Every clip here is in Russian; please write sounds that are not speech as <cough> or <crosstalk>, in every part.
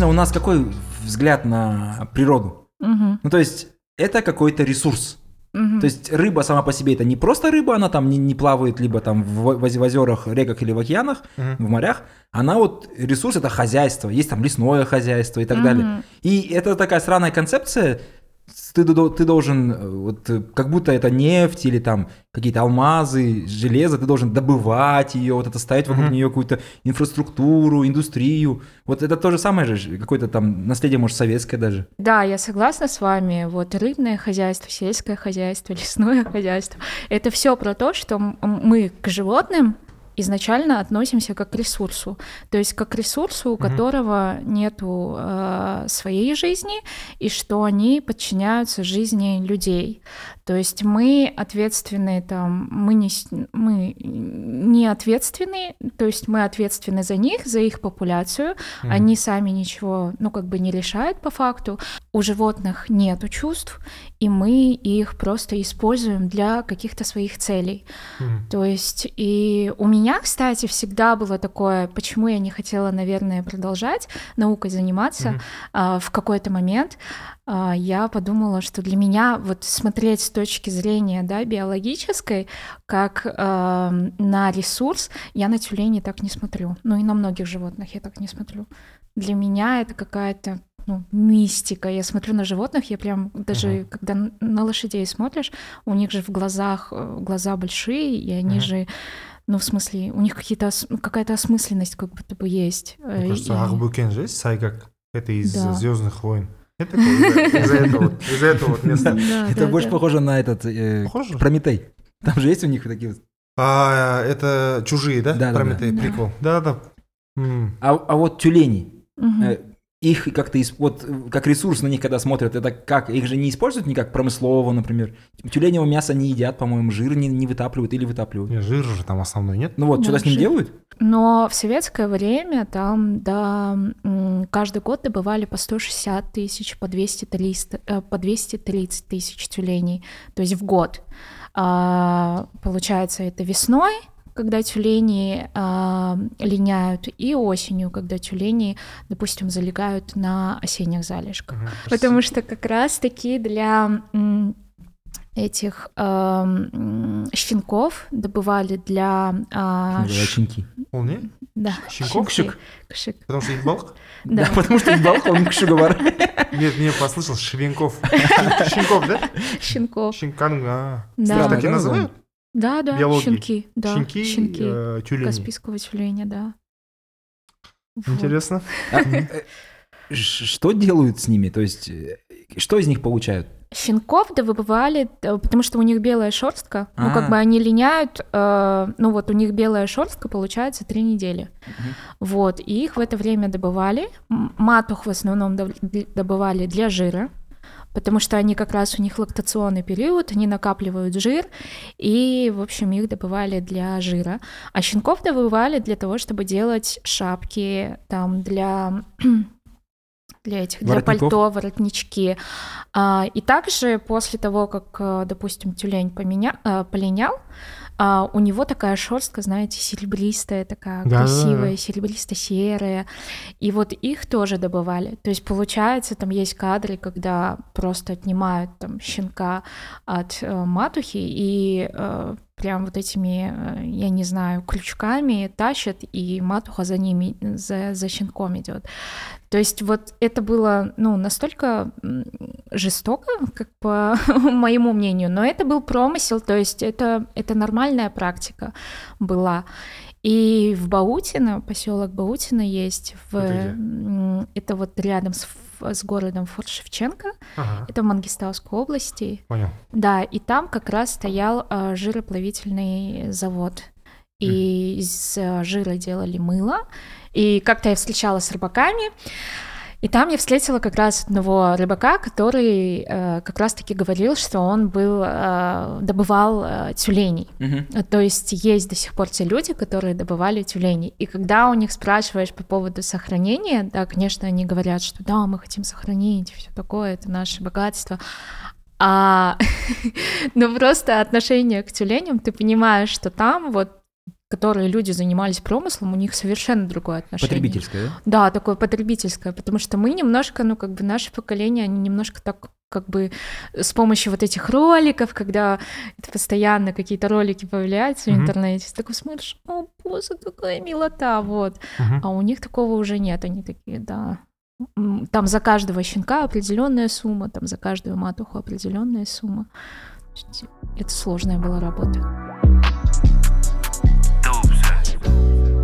обычно у нас какой взгляд на природу? Мгм, Ну, то есть, это какой-то ресурс. мгм. То есть, рыба сама по себе это не просто рыба, она там не, не плавает либо там в, в- в озерах, реках или в океанах, Мгм. в морях. Она вот, ресурс это хозяйство, есть там лесное хозяйство и так далее. Мгм. И это такая странная концепция. Ты, ты должен, э, вот, э, как будто это нефть или там какие-то алмазы, железо, ты должен добывать ее, вот это ставить вокруг Мгм. нее какую-то инфраструктуру, индустрию. Вот это то же самое же, какое-то там наследие, может, советское даже. Да, я согласна с вами. Вот рыбное хозяйство, сельское хозяйство, <laughs> лесное хозяйство. Это все про то, что мы к животным изначально относимся как к ресурсу. То есть как к ресурсу, у Мгм. которого нету э, своей жизни, и что они подчиняются жизни людей. То есть мы ответственны там, мы не, мы не ответственны, то есть мы ответственны за них, за их популяцию, Мгм. они сами ничего, ну, как бы не решают по факту. У животных нету чувств, и мы их просто используем для каких-то своих целей. Мгм. То есть и у меня, кстати, всегда было такое, почему я не хотела, наверное, продолжать наукой заниматься. Мгм. А, в какой-то момент а, я подумала, что для меня вот смотреть с точки зрения да, биологической, как а, на ресурс, я на тюленей так не смотрю. Ну и на многих животных я так не смотрю. Для меня это какая-то ну, мистика. Я смотрю на животных, я прям даже Мгм. когда на лошадей смотришь, у них же в глазах э, глаза большие, и они Мгм. же, ну в смысле, у них какие-то ну, какая-то осмысленность как будто бы есть. Э, Мне кажется, и- Ахбукен же есть Сайгак. Это из Да. Звездных войн. Это из-за этого вот- из-за этого вот места. <laughs> Да, это да, больше да. похоже на этот э? Прометей. Там же есть у них такие вот. А, это чужие, да? Прометей, Да. прикол. Да-да. М. А, а вот тюлени. Их как-то вот э, как ресурс на них, когда смотрят, это как? Их же не используют никак промыслово, например. Тюленевого мяса не едят, по-моему, жир не, не вытапливают или вытапливают. Не, жир же там основной, нет? Ну вот, Да, что-то с ним делают? Но в советское время там, да, каждый год добывали по 160 тысяч, по 200 э, по 230 тысяч тюленей, то есть в год. А, получается, это весной, когда тюлени а, линяют, и осенью, когда тюлени, допустим, залегают на осенних залежках. Мгм. Потому что как раз-таки для этих м, щенков добывали для... Говорят, ш- щенки. Вполне. Да, Щенков? щенки. Кшик. Потому что их балк? <laughs> Да. Да, потому что балк, он кшугавар. Нет, мне послышал Швенков. <laughs> Щенков, да? Щенков. Щенкан, а. Да. Так и называют? Да, да, Биологии. щенки. Да, Щенки, щенки. э, тюлени. Каспийского тюленя, да. Интересно. А, э, Что делают с ними? То есть, э, что из них получают? Щенков добывали, э, потому что у них белая шерстка. Ну, А. как бы они линяют, э, ну вот у них белая шерстка получается три недели. Вот, и их в это время добывали. Матух в основном добывали для жира, потому что они как раз у них лактационный период, они накапливают жир, и, в общем, их добывали для жира. А щенков добывали для того, чтобы делать шапки, там, для <clears throat> для этих, для Воротников? пальто, воротнички. А, и также после того, как, э, допустим, тюлень поменя... э, полинял, а, у него такая шерстка, знаете, серебристая, такая Да-да-да. красивая, серебристо-серая. И вот их тоже добывали. То есть, получается, там есть кадры, когда просто отнимают там щенка от э, матухи и э, прям вот этими, э, я не знаю, крючками тащат, и матуха за ними, за, за щенком идет. То есть вот это было, ну, настолько жестоко, как по <laughs> моему мнению, но это был промысел, то есть это, это нормальная практика была. И в Баутино, поселок Баутино есть, в, Это это вот рядом с, с городом Форт Шевченко, Ага, это в Мангистауской области. понял. Да, и там как раз стоял а, жироплавительный завод. И из а, жира делали мыло. И как-то я встречалась с рыбаками, и там я встретила как раз одного рыбака, который э, как раз-таки говорил, что он был, э, добывал э, тюленей. Э, То есть есть до сих пор те люди, которые добывали тюленей. И когда у них спрашиваешь по поводу сохранения, да, конечно, они говорят, что да, мы хотим сохранить, все такое, это наше богатство. А <laughs> ну просто отношение к тюленям, ты понимаешь, что там вот которые люди занимались промыслом, у них совершенно другое отношение. Потребительское, да? Да, такое потребительское, потому что мы немножко, ну, как бы наше поколение, они немножко так как бы с помощью вот этих роликов, когда постоянно какие-то ролики появляются в Мгм. интернете, ты такой смотришь, о, боже, какая милота, вот. Мгм. А у них такого уже нет, они такие, да. Там за каждого щенка определенная сумма, там за каждую матуху определенная сумма. Это сложная была работа.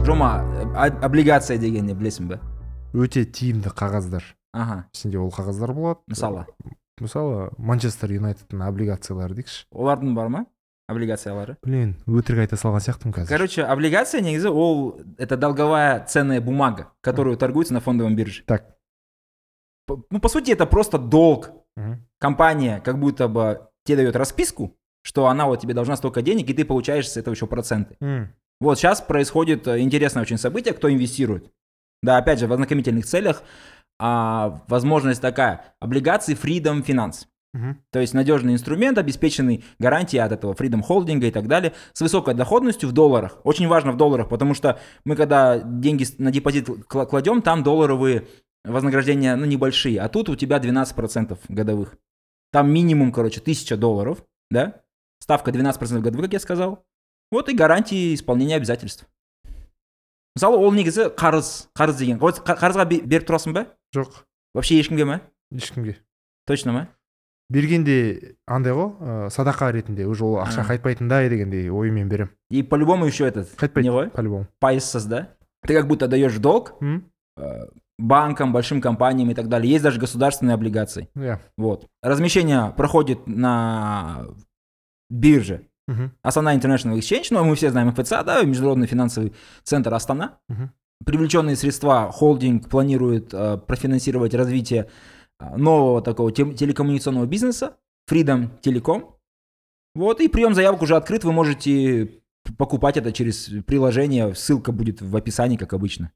жома а- облигация дегенді білесің бе өте тиімді қағаздар аха ішінде ол қағаздар болады мысалы мысалы манчестер юнайтедтің облигациялары дейікші олардың бар ма облигациялары блин өтірік айта салған сияқтымын қазір короче облигация негізі ол это долговая ценная бумага которую торгуется на фондовом бирже так П- ну по сути это просто долг Мгм. компания как будто бы тебе дает расписку что она вот тебе должна столько денег и ты получаешь с этого еще проценты М. Вот сейчас происходит э, интересное очень событие, кто инвестирует. Да, опять же, в ознакомительных целях а, возможность такая. Облигации Freedom Finance. Мгм. То есть надежный инструмент, обеспеченный гарантией от этого Freedom Холдинга и так далее, с высокой доходностью в долларах. Очень важно в долларах, потому что мы когда деньги на депозит кла- кладем, там долларовые вознаграждения, ну, небольшие, а тут у тебя 12% годовых. Там минимум, короче, 1000 долларов, да? Ставка 12% годовых, как я сказал. Вот и гарантии исполнения обязательств. мысалы ол негізі қарыз қарыз деген. Қарызға бе- беріп тұрасың ба? Жоқ. Вообще ешкімге ма ешкімге. Точно ма? Бергенде андай ғой ә, садақа ретінде уже ол ақша қайтпайтындай дегендей оймен беремін и по-любому еще этот қайтпайды не ғой? по-любому. Пайызсыз да? Ты как будто даешь долг э, банкам большим компаниям и так далее. Есть даже государственные облигации. Иә вот. Размещение проходит на бирже. Мгм. Астана International Exchange, ну, мы все знаем ФЦА, да, Международный финансовый центр Астана. Мгм. Привлеченные средства холдинг планирует э, профинансировать развитие э, нового такого тем- телекоммуникационного бизнеса, Freedom Telecom. Вот, и прием заявок уже открыт, вы можете покупать это через приложение, ссылка будет в описании, как обычно.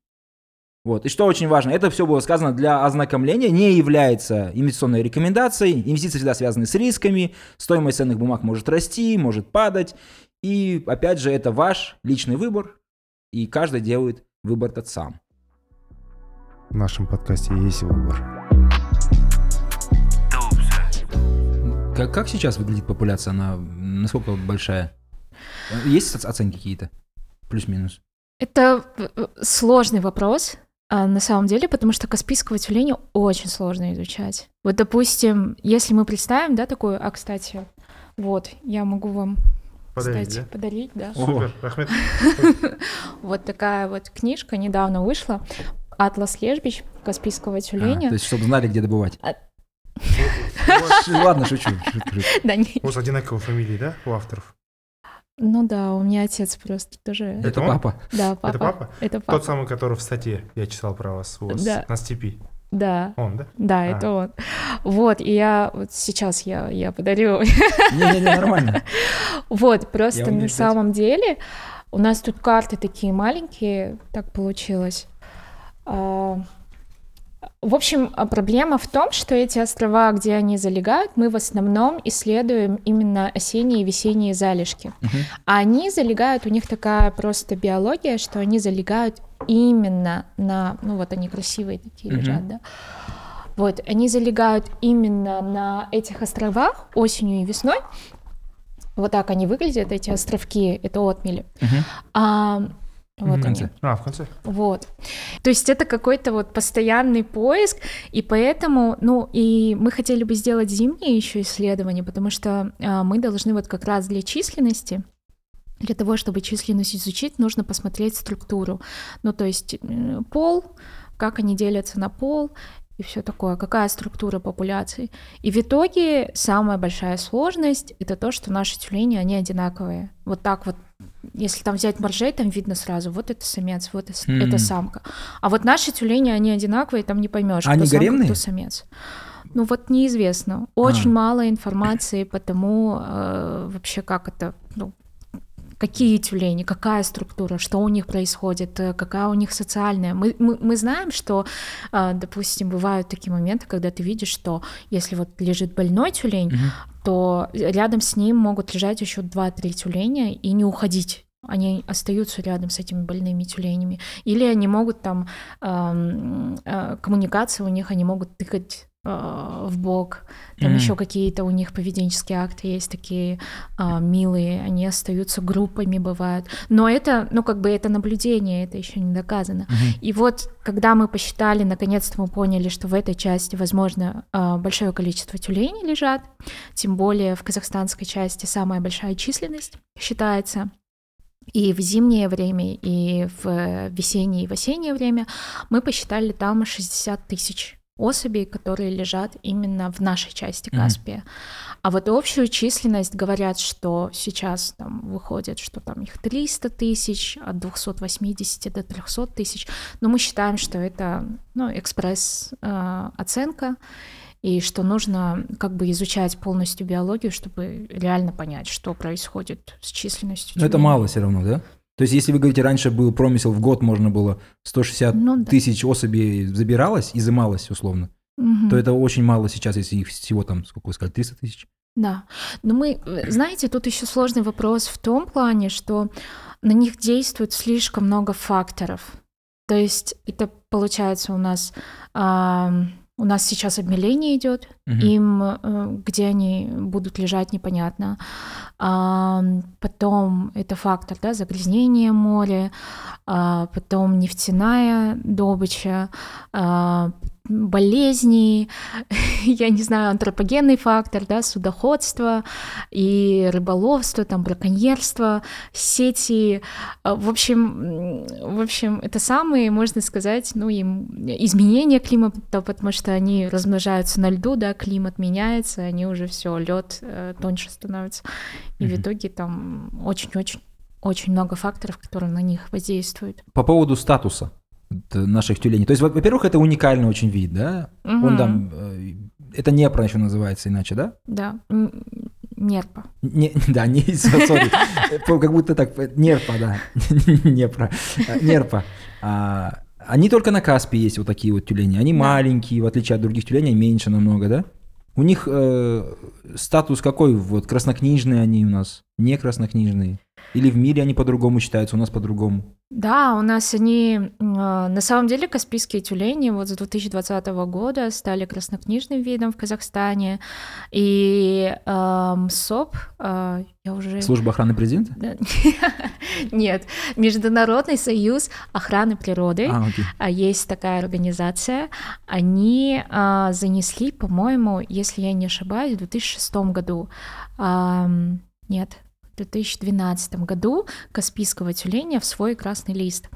Вот, и что очень важно, это все было сказано для ознакомления, не является инвестиционной рекомендацией, инвестиции всегда связаны с рисками, стоимость ценных бумаг может расти, может падать, и опять же это ваш личный выбор, и каждый делает выбор тот сам. в нашем подкасте есть выбор Как, как сейчас выглядит популяция? Она насколько большая? Есть оц- оценки какие-то? Плюс-минус. Это э, сложный вопрос, а, на самом деле, потому что каспийского тюленя очень сложно изучать. Вот, допустим, если мы представим, да, такую, а, кстати, вот, я могу вам, Подарить, кстати, да? подарить, да. Супер рахмет <laughs> Вот такая вот книжка недавно вышла. Атлас лежбищ Каспийского А, тюленя. то есть, чтобы знали, где добывать. А- Ладно, шучу. <laughs> Да, не- у вас одинаковые фамилии да у авторов Ну да, у меня отец просто тоже. Это папа. Да, папа. это папа Это тот папа. самый который в статье я читал про вас Да. на степи Да, он да да, А. это он. Вот, и я вот сейчас я, я подарю Не-не-не, нормально. <laughs> Вот, просто на самом деле у нас тут карты такие маленькие, так получилось. В общем, а проблема в том, что эти острова, где они залегают, мы в основном исследуем именно осенние и весенние залежки. Мгм. А они залегают, у них такая просто биология, что они залегают именно на, ну вот они красивые такие Мгм. лежат, да. Вот, они залегают именно на этих островах осенью и весной. Вот так они выглядят, эти островки, это отмели. Мгм. А, вот В они. конце. а в конце Вот. То есть это какой-то вот постоянный поиск, и поэтому, ну, и мы хотели бы сделать зимние еще исследования, потому что а, мы должны вот как раз для численности для того, чтобы численность изучить, нужно посмотреть структуру. Ну, то есть э, пол, как они делятся на пол и все такое, какая структура популяции. И в итоге самая большая сложность это то, что наши тюлени, они одинаковые. Вот так вот, если там взять моржей, там видно сразу, вот это самец, вот это, М. это самка. А вот наши тюлени, они одинаковые, там не поймешь, кто самка, гаремные? кто самец. Ну вот неизвестно. Очень А. мало информации по тому, э, вообще как это, ну, какие тюлени, какая структура, что у них происходит, э, какая у них социальная. Мы, мы, мы знаем, что, э, допустим, бывают такие моменты, когда ты видишь, что если вот лежит больной тюлень, Мгм. то рядом с ним могут лежать еще 2-3 тюленя и не уходить. они остаются рядом с этими больными тюленями. Или они могут там, эм, э, коммуникация у них, они могут тыкать э, в бок, там Мгм. еще какие-то у них поведенческие акты есть такие а, милые, они остаются группами бывают. Но это, ну как бы это наблюдение, это еще не доказано. Мгм. И вот, когда мы посчитали, наконец-то мы поняли, что в этой части, возможно, а, большое количество тюленей лежат, тем более в казахстанской части самая большая численность считается. И в зимнее время, и в весеннее и в осеннее время мы посчитали там 60 тысяч особей, которые лежат именно в нашей части. Каспия. А вот общую численность говорят, что сейчас там выходит, что там их 300 тысяч, от 280 до 300 тысяч. Но мы считаем, что это ну, экспресс-оценка, и что нужно как бы изучать полностью биологию, чтобы реально понять, что происходит с численностью. Но это мало все равно, да? То есть, если вы говорите, раньше был промысел, в год можно было 160 Ну да. тысяч особей забиралось, изымалось условно, Мгм. то это очень мало сейчас, если их всего там, сколько вы сказали, 300 тысяч? Да. Но мы, э, знаете, тут еще сложный вопрос в том плане, что на них действует слишком много факторов. То есть это получается у нас ам, у нас сейчас обмеление идет, Мгм. им э, где они будут лежать непонятно. Ам, Потом это фактор, да, загрязнение моря, а, потом нефтяная добыча, а, болезни, <laughs> я не знаю, антропогенный фактор, да, судоходство и рыболовство, там браконьерство, сети, А, в общем, в общем, это самые, можно сказать, ну, им изменения климата, потому что они размножаются на льду, да, климат меняется, они уже все, лед тоньше становится, и в Мгм. итоге там очень-очень очень много факторов, которые на них воздействуют. По поводу статуса наших тюленей. То есть, во- во-первых, это уникальный очень вид, да? Он Мгм. там, э, это непра еще называется иначе, да? Да, нерпа. Не, <laughs> да, не, Э, как будто так, э, нерпа, да, <laughs> непра, А, нерпа. А, Они только на Каспе есть вот такие вот тюлени. Они Да. маленькие, в отличие от других тюленей, меньше намного, да? У них э, статус какой? Вот краснокнижные они у нас, не краснокнижные. Или в мире они по-другому считаются, у нас по-другому. Да, у нас они, а, на самом деле, каспийские тюлени вот с 2020 года стали краснокнижным видом в Казахстане. И эм, СОП, а, я уже... Служба охраны президента? <laughs> Нет, Международный союз охраны природы. А, окей. А есть такая организация, они занесли, по-моему, если я не ошибаюсь, в 2006 году, нет, 2012 году Каспийского тюленя в свой красный лист,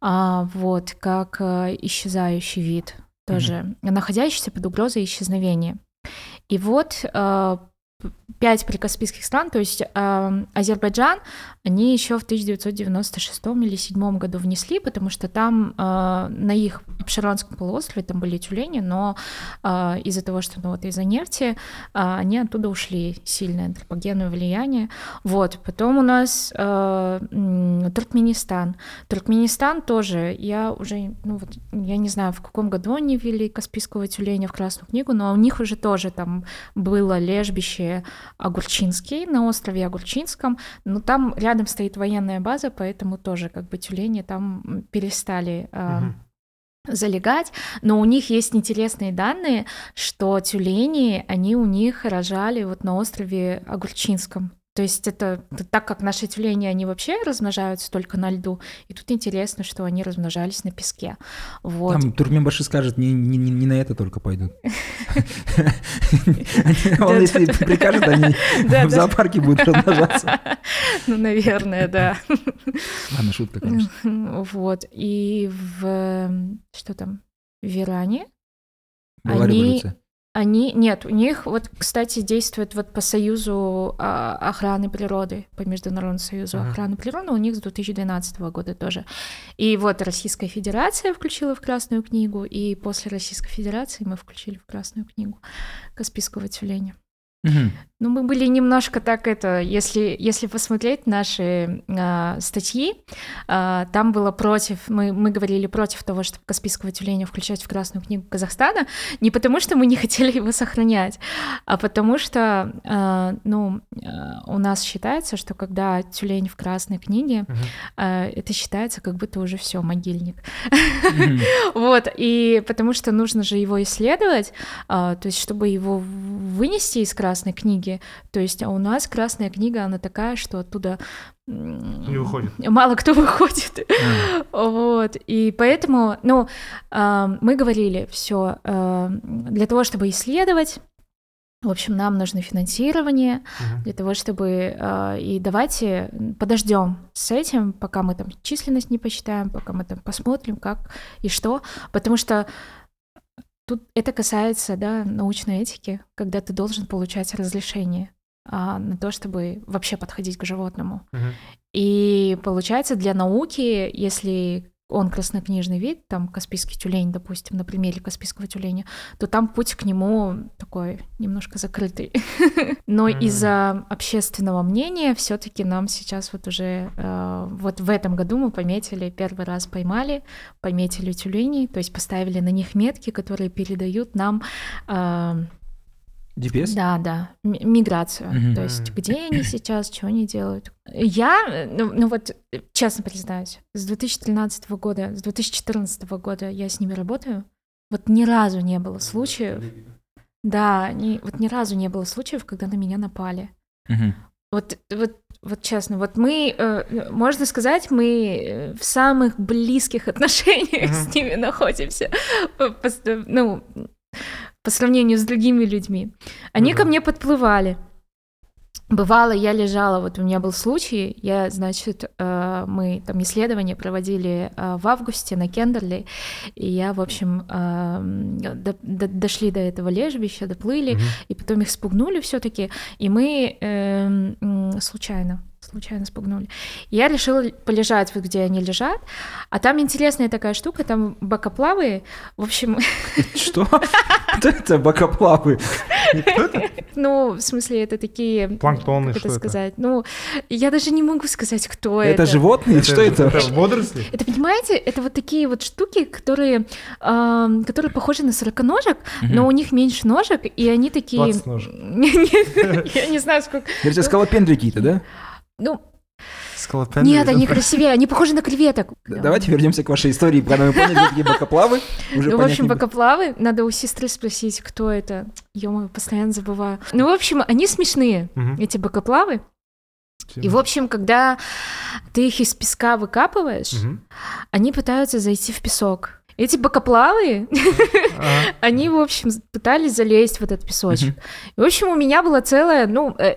А, вот, как а, исчезающий вид, тоже находящийся под угрозой исчезновения. И вот п- пять прикаспийских стран, то есть ам, Азербайджан, они еще в 1996 или 1997 году внесли, потому что там э, на их Обширонском полуострове там были тюлени, но э, из-за того, что ну, вот из-за нефти, э, они оттуда ушли, сильное антропогенное влияние. Вот, потом у нас э, Туркменистан. Туркменистан тоже, я уже, ну вот, я не знаю, в каком году они ввели Каспийского тюленя в Красную книгу, но у них уже тоже там было лежбище Огурчинский на острове Огурчинском, но там рядом стоит военная база, поэтому тоже как бы тюлени там перестали а, Мгм. залегать, но у них есть интересные данные, что тюлени, они у них рожали вот на острове Огурчинском. То есть это так как наши тюлени, они вообще размножаются только на льду, и тут интересно, что они размножались на песке. Вот. Там Туркменбаши скажет, не, не, не- на это только пойдут. <laughs> Он если прикажет, они <laughs> в зоопарке будут размножаться. <laughs> Ну, наверное, да. Ладно, шутка, конечно. Вот. И в... Что там? В Иране Была революция. Они, нет, у них вот, кстати, действует вот по Союзу а, охраны природы, по Международному Союзу Ага. охраны природы, у них с 2012 года тоже. И вот Российская Федерация включила в Красную книгу, и после Российской Федерации мы включили в Красную книгу Каспийского тюленя. Мгм. Ну, мы были немножко так это, если, если посмотреть наши э, статьи, э, там было против, мы, мы говорили против того, чтобы Каспийского тюленя включать в Красную книгу Казахстана, не потому что мы не <laughs> хотели его сохранять, а потому что, э, ну, э, у нас считается, что когда тюлень в Красной книге, э, это считается как будто уже все могильник. <laughs> Вот, и потому что нужно же его исследовать, то есть чтобы его вынести из Красной книги, то есть а у нас Красная книга, она такая, что оттуда Не выходит. мало кто <laughs> выходит. Вот. И поэтому, ну, а, мы говорили, все, для того, чтобы исследовать, в общем, нам нужно финансирование Мгм. для того, чтобы а, и давайте подождем с этим, пока мы там численность не посчитаем, пока мы там посмотрим, как и что, потому что тут это касается, да, научной этики, когда ты должен получать разрешение а, на то, чтобы вообще подходить к животному. Мгм. И получается для науки, если он краснокнижный вид, там Каспийский тюлень, допустим, на примере Каспийского тюленя, то там путь к нему такой немножко закрытый. <laughs> Но Мгм. из-за общественного мнения все-таки нам сейчас вот уже э, вот в этом году мы пометили, первый раз поймали, пометили тюленей, то есть поставили на них метки, которые передают нам э, ДПС? да, да, миграцию. Мгм. То есть где они сейчас, что они делают. Я, э, ну, ну вот, э, честно признаюсь, с 2013 года, с 2014 года я с ними работаю. Вот ни разу не было случаев, да, ни, вот ни разу не было случаев, когда на меня напали. Мгм. Вот, вот, вот честно, вот мы, э, можно сказать, мы э, в самых близких <laughs> отношениях Мгм. с ними находимся. Ну, по сравнению с другими людьми. Они Ну ко мне подплывали. Бывало, я лежала, вот у меня был случай, я, значит, э, мы там исследования проводили э, в августе на Кендерли, и я, в общем, э, до- до- дошли до этого лежбища, доплыли, Мгм. и потом их спугнули все-таки, и мы эм, случайно, случайно спугнули. И я решила полежать вот где они лежат, а там интересная такая штука, там бокоплавы, в общем, <laughs> Что? Кто это бокоплавы? ну, в смысле, это такие... Планктоны, что это сказать? Ну, я даже не могу сказать, кто это. Это животные? Что это? Это водоросли? Это, понимаете, это вот такие вот штуки, которые, которые похожи на сороконожек, но у них меньше ножек, и они такие... 20 ножек. <laughs> Нет, Я не знаю, сколько... Это скалопендры какие-то, да? Ну, Скалопендры. нет, они красивее, они похожи на креветок. Давайте вернемся к вашей истории, когда мы поняли, кто такие <laughs> бокоплавы. Уже Ну, в общем, бокоплавы, надо у сестры спросить, кто это. ё постоянно забываю. Ну, в общем, они смешные, Мгм. эти бокоплавы. И, в общем, когда ты их из песка выкапываешь, Мгм. они пытаются зайти в песок. Эти бокоплавы, Ага. <laughs> они, в общем, пытались залезть в этот песочек. И, в общем, у меня была целая, ну, э,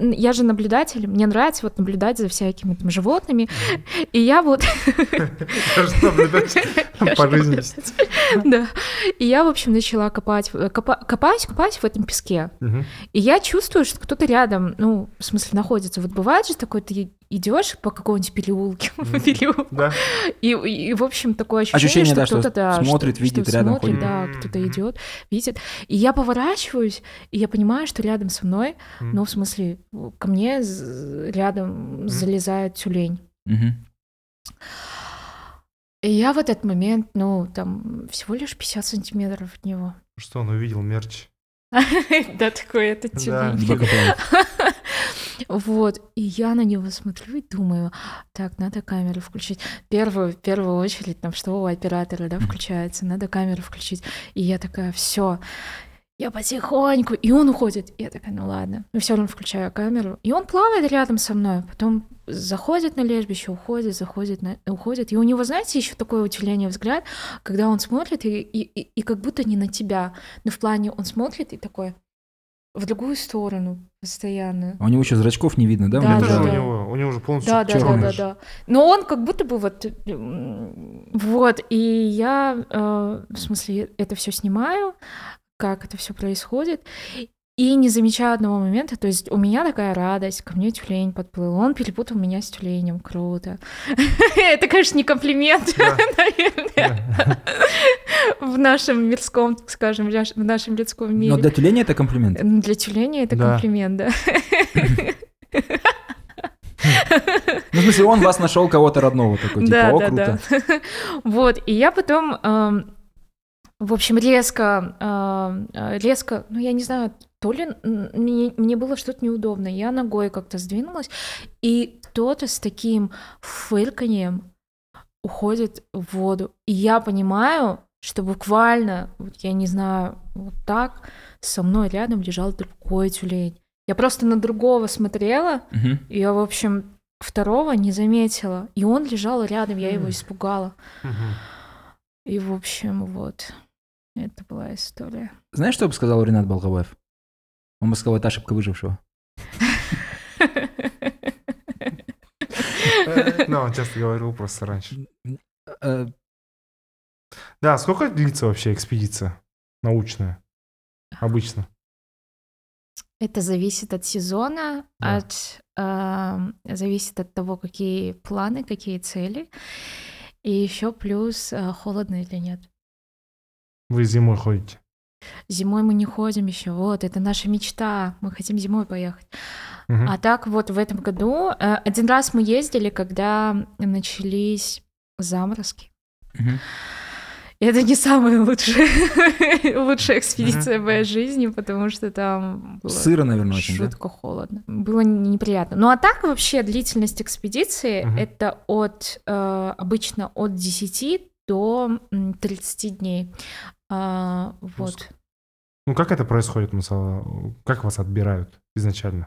я же наблюдатель, мне нравится вот наблюдать за всякими там животными, <laughs> и я вот, <laughs> Даже наблюдать по жизни. да, и я, в общем, начала копать, э, копа- копать, копать в этом песке. И я чувствую, что кто-то рядом, ну, в смысле, находится. Вот бывает же такой, ты идешь по какому-нибудь переулке, <laughs> по переулку, Да. и, и, в общем, такое ощущение, Ощущение, что да, кто-то, да, смотрит, что- видит, что рядом смотрит, ходит. да, кто-то идет, видит. И я поворачиваюсь, и я понимаю, что рядом со мной, ну, в смысле, ко мне рядом залезает тюлень. И я в этот момент, ну, там, всего лишь 50 сантиметров от него. Что он увидел мерч? <laughs> Да, такой это тюлень. <laughs> Вот, и я на него смотрю и думаю, так, надо камеру включить. Первую, в первую очередь, там, что у оператора, да, включается, надо камеру включить. И я такая, все, я потихоньку, и он уходит. И я такая, ну ладно. Но все равно включаю камеру. И он плавает рядом со мной, потом заходит на лежбище, уходит, заходит, на... уходит. И у него, знаете, еще такое утиление взгляд, когда он смотрит, и, и, и, и как будто не на тебя. Но в плане он смотрит и такой в другую сторону постоянно. А у него еще зрачков не видно, да? Да, Блин, же да. у него, у него уже полностью Да, да, да, да, же. да. Но он как будто бы вот, вот, и я, э, в смысле, это все снимаю, как это все происходит, и не замечаю одного момента, то есть у меня такая радость, ко мне тюлень подплыл, он перепутал меня с тюленем, круто. <laughs> Это, конечно, не комплимент, <laughs> наверное. в нашем мирском, скажем, в нашем людском мире. Но для тюленя это комплимент. Для тюленя это комплимент, да. <laughs> Ну, в смысле, он вас нашел кого-то родного такой, типа, о, круто. Вот, и я потом, эм, в общем, резко, эм, э, резко, ну, я не знаю, то ли мне, мне было что-то неудобно, я ногой как-то сдвинулась, и кто-то с таким фырканьем уходит в воду. И я понимаю, что буквально, вот я не знаю, вот так со мной рядом лежал другой тюлень. Я просто на другого смотрела, Мгм. и я, в общем, второго не заметила. И он лежал рядом, я его испугала. Мгм. И, в общем, вот. Это была история. Знаешь, что бы сказал Ренат Балгабаев? Он бы сказал, это ошибка выжившего. Э, Да, он часто говорил просто раньше. Э, Да, сколько длится вообще экспедиция научная? Обычно. Это зависит от сезона, Да. от зависит от того, какие планы, какие цели. И еще плюс э, холодно или нет. Вы зимой ходите. Зимой мы не ходим еще. Вот, это наша мечта. Мы хотим зимой поехать. Мгм. А так вот в этом году э, один раз мы ездили, когда начались заморозки. И это не самая лучшая, <laughs> лучшая экспедиция в моей жизни, потому что там было Сыро, наверное, очень, да? жутко холодно. Было не- неприятно. Ну а так вообще длительность экспедиции Мгм. это от э, обычно от 10 до м, 30 дней. А, вот. Ну, как это происходит? Как вас отбирают изначально?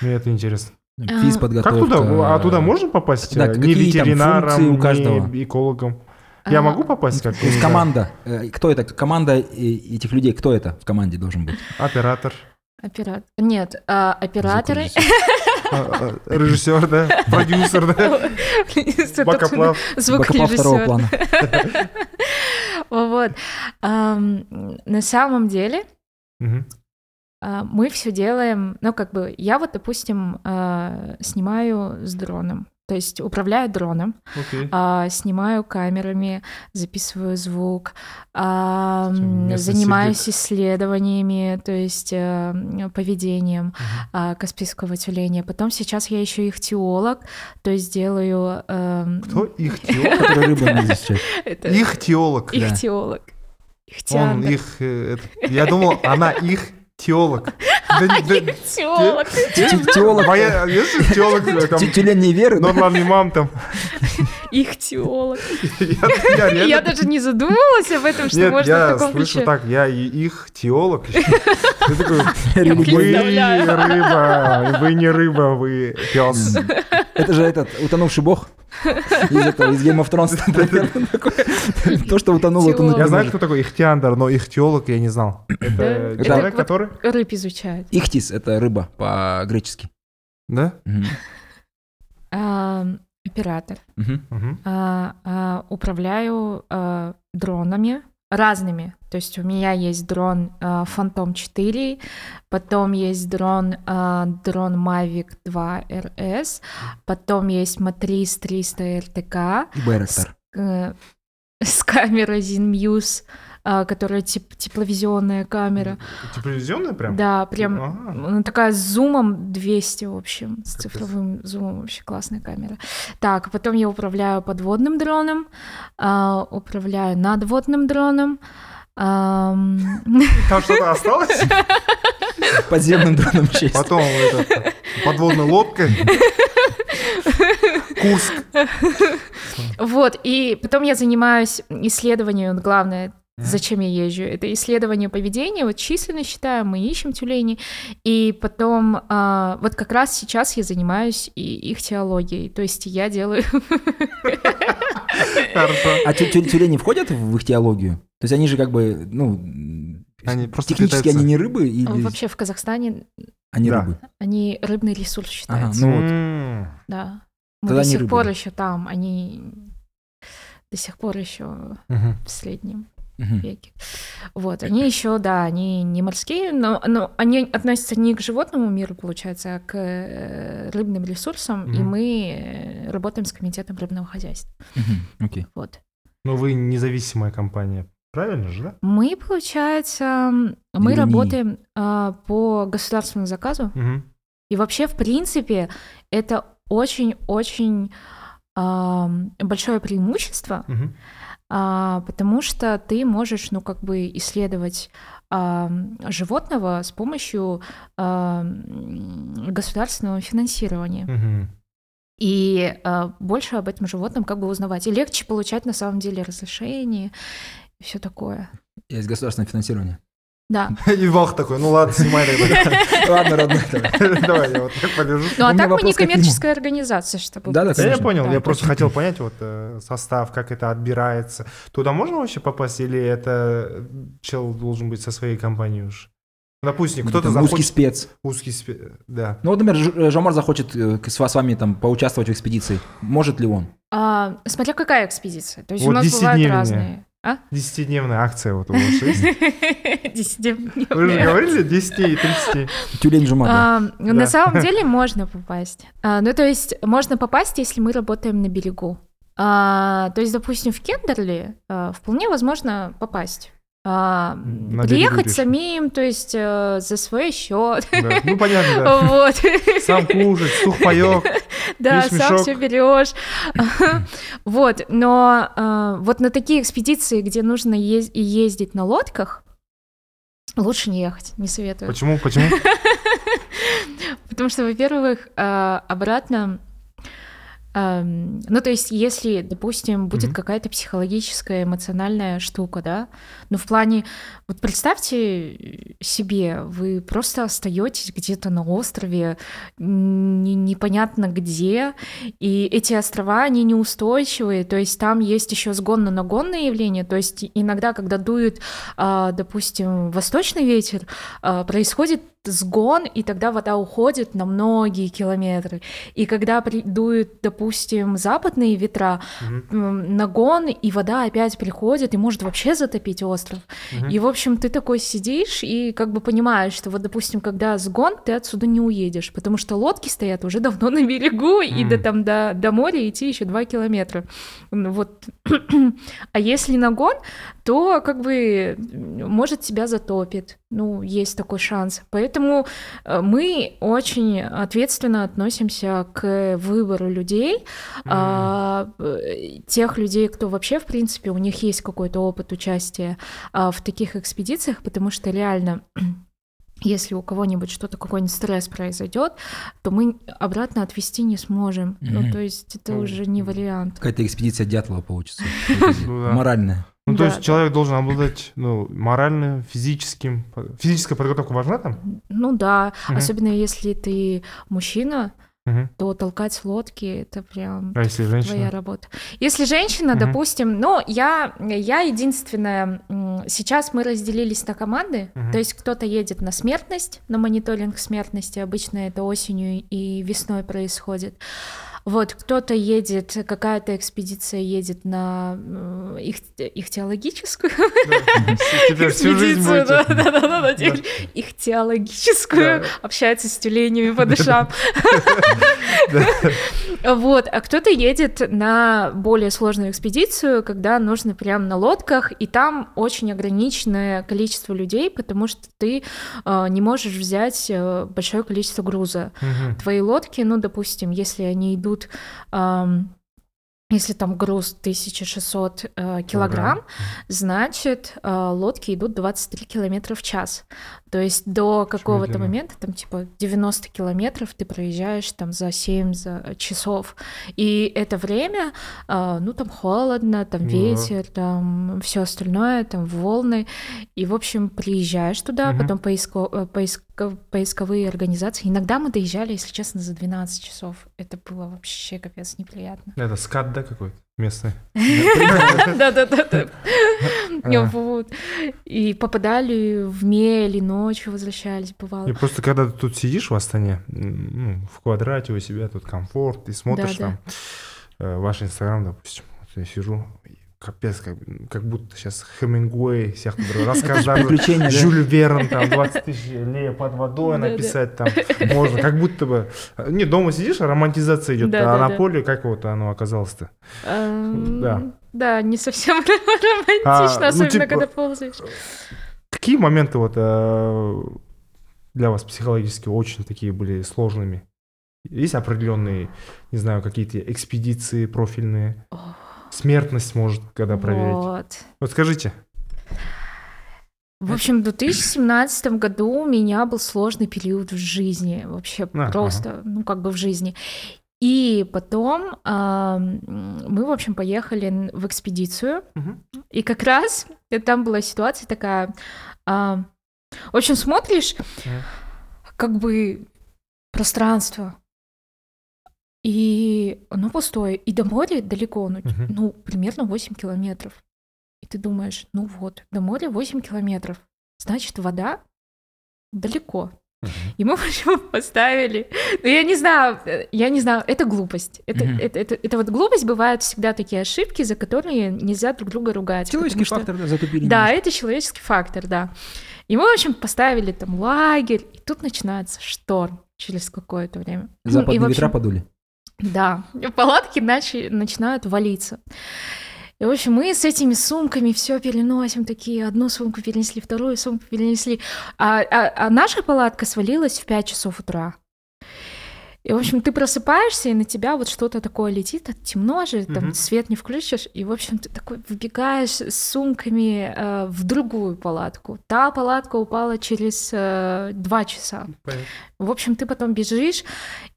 Мне это интересно. А, Физподготовка. Как туда? А туда можно попасть? Да, э, не ветеринаром, у каждого? не экологом. Я А, могу попасть как То есть команда. э, Кто это? Команда э, этих людей. Кто это в команде должен быть? Оператор, Оператор. Нет, а, операторы. <laughs> режиссер, да, продюсер, да, бакоплав. Бакапа второго Звукорежиссер. плана. Вот. На самом деле а, мы все делаем, ну как бы я вот, допустим, а, снимаю с дроном, то есть управляю дроном, Окей. а, снимаю камерами, записываю звук, а, занимаюсь исследованиями, то есть э, поведением Мгм. а, Каспийского тюленя. Потом сейчас я еще ихтиолог, то есть делаю... эм, Кто их теолог? Который рыбу надо изучать. <laughs> это- Их теолог. да. Ихтиолог. Он их... э, это- Я думал, она их теолог. <laughs> Теолог. Теолог, э, <laughs> там, Тю- Тюлень не веры? Нурлан Имам там. Ихтиолог. Я, я даже не задумывалась об этом, что можно в таком слышу ключе. так, я и их теолог. <laughs> Я такой, вы рыба, вы не рыба, вы пес. Это же этот утонувший бог из этого, из Game of Thrones. <laughs> <laughs> То, что утонуло, утонуть Я знаю, кто такой ихтиандр, но их теолог я не знал. Это Это человек, который... Рыб изучают. Ихтис — это рыба по-гречески. Да? <laughs> Оператор. А, а, Управляю а, дронами разными. То есть у меня есть дрон а, Phantom 4, потом есть дрон а, дрон Mavic 2 RS, потом есть Matrice 300 RTK И Байрактар. э, с камерой ZenMuse, которая тип, тепловизионная камера. Телевизионная прям? Да, прям Ага. такая с зумом 200, в общем, с Капец. цифровым зумом, вообще классная камера. Так, потом я управляю подводным дроном, управляю надводным дроном. Ам, Там что-то осталось? Подземным дроном еще есть. Потом это, подводной лодкой. Курск. Вот, и потом я занимаюсь исследованием, главное, Мгм. зачем я езжу, это исследование поведения, вот численность считаем, мы ищем тюленей, и потом, а, вот как раз сейчас я занимаюсь и их теологией, то есть я делаю. А тю- тю- тюлени входят в их теологию? То есть они же как бы, ну, Они просто технически питаются. они не рыбы или вообще в Казахстане они Да. рыбы? Они рыбный ресурс считается. ну вот. Да. Мы Тогда до сих рыбы, пор еще там, они до сих пор еще Мгм. в среднем Мгм. веке. Вот, они еще, да, они не морские, но, но они относятся не к животному миру, получается, а к э, рыбным ресурсам, и Мгм. мы э, работаем с комитетом рыбного хозяйства. Мгм. Окей. Вот. Но вы независимая компания, правильно же, да? Мы, получается, мы Или не? работаем а, по государственному заказу. Мгм. И вообще, в принципе, это очень-очень большое преимущество, Мгм. А, потому что ты можешь, ну, как бы исследовать ам, животного с помощью ам, государственного финансирования. Мгм. И а, больше об этом животном как бы узнавать. И легче получать на самом деле разрешение и все такое. Есть государственное финансирование. Да. <laughs> И Волх такой, ну ладно, снимай тогда. <laughs> Ладно, родной. давай. Я вот так полежу. Ну а так мы не коммерческая организация, чтобы... Быть. Да, я понял, Да, я просто хотел понять вот э, состав, как это отбирается. Туда можно вообще попасть или это чел должен быть со своей компанией уж? Допустим, кто-то Там Узкий захочет... спец. Узкий спе- Да. Ну, вот, например, Ж- Жомар захочет э, к- с вас- с вами там поучаствовать в экспедиции. Может ли он? А, смотря какая экспедиция. То есть Вот у нас бывают разные. А? Десятидневная акция вот у вас есть. <laughs> Десятидневная. Вы же говорили 10 и 30. Тюлень. А, Да. На самом <laughs> деле можно попасть. А, Ну, то есть можно попасть, если мы работаем на берегу. А, То есть, допустим, в Кендерли а, вполне возможно попасть. А, На Приехать самим, то есть э, за свой счет. Да. Ну, понятно, да. Вот. Сам кушать, сухпайок. Да, сам все берешь. <laughs> Вот, но э, вот на такие экспедиции, где нужно ез- и ездить на лодках, лучше не ехать, не советую. Почему? Почему? <laughs> Потому что, во-первых, э, обратно, ну, то есть, если, допустим, будет Мгм. какая-то психологическая, эмоциональная штука, да, ну, в плане, вот представьте себе, вы просто остаетесь где-то на острове, н- непонятно где, и эти острова, они неустойчивые, то есть там есть еще сгонно-нагонное явление, то есть иногда, когда дует, а, допустим, восточный ветер, а, происходит сгон, и тогда вода уходит на многие километры. И когда дуют, допустим, западные ветра, м, нагон, и вода опять приходит, и может вообще затопить остров. Мгм. И, в общем, ты такой сидишь и как бы понимаешь, что вот, допустим, когда сгон, ты отсюда не уедешь, потому что лодки стоят уже давно на берегу, и М. до там до, до моря идти еще два километра. Вот. <clears throat> А если нагон, то как бы может тебя затопит. Ну, есть такой шанс. Поэтому э, мы очень ответственно относимся к выбору людей, а, э, тех людей, кто вообще, в принципе, у них есть какой-то опыт участия а, в таких экспедициях, потому что реально <clears throat> если у кого-нибудь что-то, какой-нибудь стресс произойдет, то мы обратно отвести не сможем. Ну, Мгм. то есть это Ну, уже не вариант. Какая-то экспедиция Дятлова получится. <laughs> Ну да. То есть да. человек должен обладать, ну, моральным, физическим... Физическая подготовка важна там? Ну да, Мгм. особенно если ты мужчина, Мгм. то толкать лодки это прям А если твоя женщина? работа. Если женщина, Мгм. допустим, ну, я, я единственная, сейчас мы разделились на команды, Мгм. то есть кто-то едет на смертность, на мониторинг смертности, обычно это осенью и весной происходит. Вот, кто-то едет, какая-то экспедиция едет на м, их, их теологическую экспедицию, их теологическую, общается с тюленями по душам. Вот, а кто-то едет на более сложную экспедицию, когда нужно прям на лодках, и там очень ограниченное количество людей, потому что ты э, не можешь взять э, большое количество груза. Твои лодки, ну, допустим, если они идут, ам, если там груз 1600 э, килограмм, значит, э, лодки идут 23 километра в час. То есть до какого-то момента, там типа 90 километров ты проезжаешь там за 7 за часов. И это время, э, ну там холодно, там Ну ветер, там все остальное, там волны. И, в общем, приезжаешь туда, Мгм. потом поиско- э, поиско- поисковые организации. Иногда мы доезжали, если честно, за 12 часов. Это было вообще капец неприятно. Это скат, да, какой-то местный? <laughs> Да-да-да. <laughs> Вот. И попадали в мель, и ночью возвращались, бывало. И просто когда ты тут сидишь в Астане, ну, в квадрате у себя тут комфорт, и смотришь там э, ваш Инстаграм, допустим, я сижу, капец, как, как будто сейчас Хемингуэй всех <laughs> рассказал. Жюль Верн, там, 20 тысяч лей под водой написать там можно, как будто бы... Не, дома сидишь, а романтизация идет, а на поле как вот оно оказалось-то? Эм, Да. да, не совсем <laughs> романтично, ну, особенно типа, когда ползаешь. Какие моменты вот э, для вас психологически очень такие были сложными? Есть определенные, не знаю, какие-то экспедиции профильные? О, Смертность может когда проверить? Вот. Вот скажите. В общем, в 2017 году у меня был сложный период в жизни, вообще А, просто, ну, как бы в жизни. И потом м, мы, в общем, поехали в экспедицию, Мгм. и как раз э, там была ситуация такая, а, в общем, смотришь, как бы пространство, и оно пустое, и до моря далеко, ну, Мгм. ну, примерно 8 километров. И ты думаешь, ну вот, до моря 8 километров, значит, вода далеко. И мы <laughs> почему поставили, ну я не знаю, э, я не знаю, это глупость. Это, Мгм. это, это, это вот глупость, бывают всегда такие ошибки, за которые нельзя друг друга ругать. Человеческий что- фактор, да, затупили. Да, это человеческий фактор, да. И мы, в общем, поставили там лагерь, и тут начинается шторм через какое-то время. Ну, Западные и, в общем, ветра подули. Да, палатки начи- начинают валиться. И, в общем, мы с этими сумками все переносим, такие, одну сумку перенесли, вторую сумку перенесли. А, а- а наша палатка свалилась в 5 часов утра. И, в общем, ты просыпаешься, и на тебя вот что-то такое летит, а темно же, там Мгм. свет не включишь, и, в общем, ты такой выбегаешь с сумками э, в другую палатку. Та палатка упала через э, два часа. Понятно. В общем, ты потом бежишь,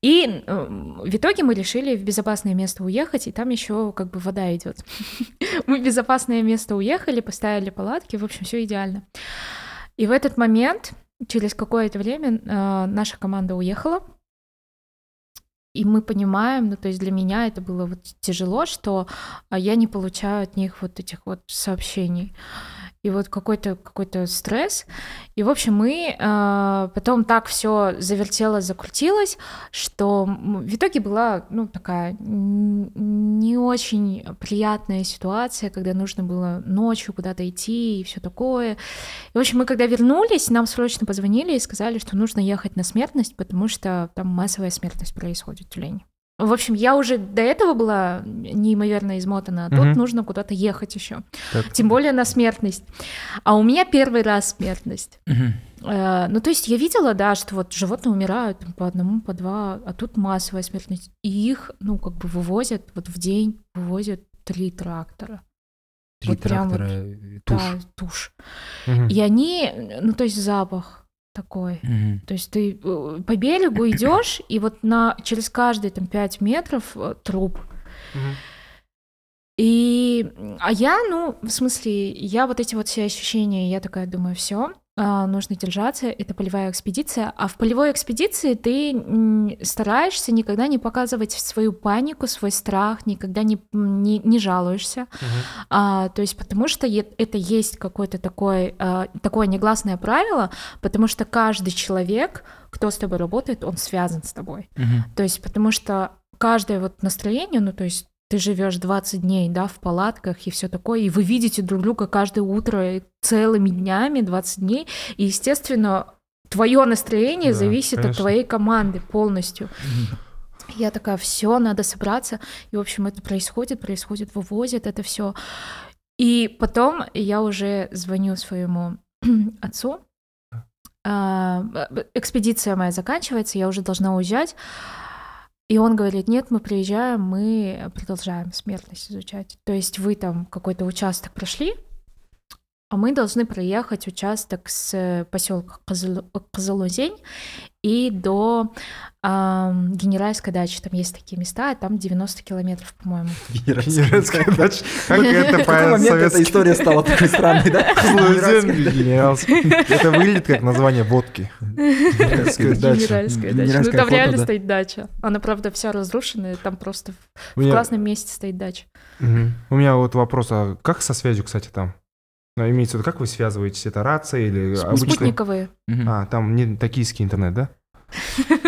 и э, в итоге мы решили в безопасное место уехать, и там еще как бы вода идет. <laughs> Мы в безопасное место уехали, поставили палатки, в общем, все идеально. И в этот момент, через какое-то время, э, наша команда уехала, и мы понимаем, ну то есть для меня это было вот тяжело, что а, я не получаю от них вот этих вот сообщений. И вот какой-то какой стресс. И, в общем, мы э, потом так все завертелось, закрутилось, что в итоге была, ну, такая не очень приятная ситуация, когда нужно было ночью куда-то идти и все такое. И, в общем, мы когда вернулись, нам срочно позвонили и сказали, что нужно ехать на смертность, потому что там массовая смертность происходит в Тюлени. В общем, я уже до этого была неимоверно измотана, а тут Мгм. нужно куда-то ехать еще. Так. Тем более на смертность. А у меня первый раз смертность. Мгм. Э, Ну, то есть я видела, да, что вот животные умирают там, по одному, по два, а тут массовая смертность. И их, ну, как бы вывозят, вот в день вывозят три трактора. Три Вот прям вот, трактора, э, тушь. Да, тушь. Мгм. И они, ну, то есть запах такой. Мгм. То есть ты э, по берегу идешь, и вот на, через каждые там 5 метров э, труп. Мгм. И, а я, ну, в смысле, я вот эти вот все ощущения, я такая думаю, все, нужно держаться, это полевая экспедиция. А в полевой экспедиции ты стараешься никогда не показывать свою панику, свой страх, никогда не, не, не жалуешься. Мгм. А, то есть потому что это есть какое-то такое, а, такое негласное правило, потому что каждый человек, кто с тобой работает, он связан с тобой. Мгм. То есть потому что каждое вот настроение, ну то есть ты живешь 20 дней, да, в палатках и все такое, и вы видите друг друга каждое утро целыми днями, 20 дней, и, естественно, твое настроение Да, зависит от конечно. твоей команды полностью. Я такая, все, надо собраться. И, в общем, это происходит, происходит, вывозят это все. И потом я уже звоню своему <clears throat> отцу. А, б- Экспедиция моя заканчивается, я уже должна уезжать. И он говорит, нет, мы приезжаем, мы продолжаем смертность изучать. То есть вы там какой-то участок прошли, а мы должны проехать участок с поселка Козылузень и до ам, Генеральской дачи. Там есть такие места, а там 90 километров, по-моему. Генеральская дача. Как это эта по-советски? история стала такой странной, да? Это выглядит как название водки. Генеральская дача. Ну, там реально стоит дача. Она, правда, вся разрушенная, там просто в классном месте стоит дача. У меня вот вопрос, а как со связью, кстати, там? Ну, имеется в виду, как вы связываетесь? Это рация или обычный? Спутниковые. А, там не токийский интернет, да?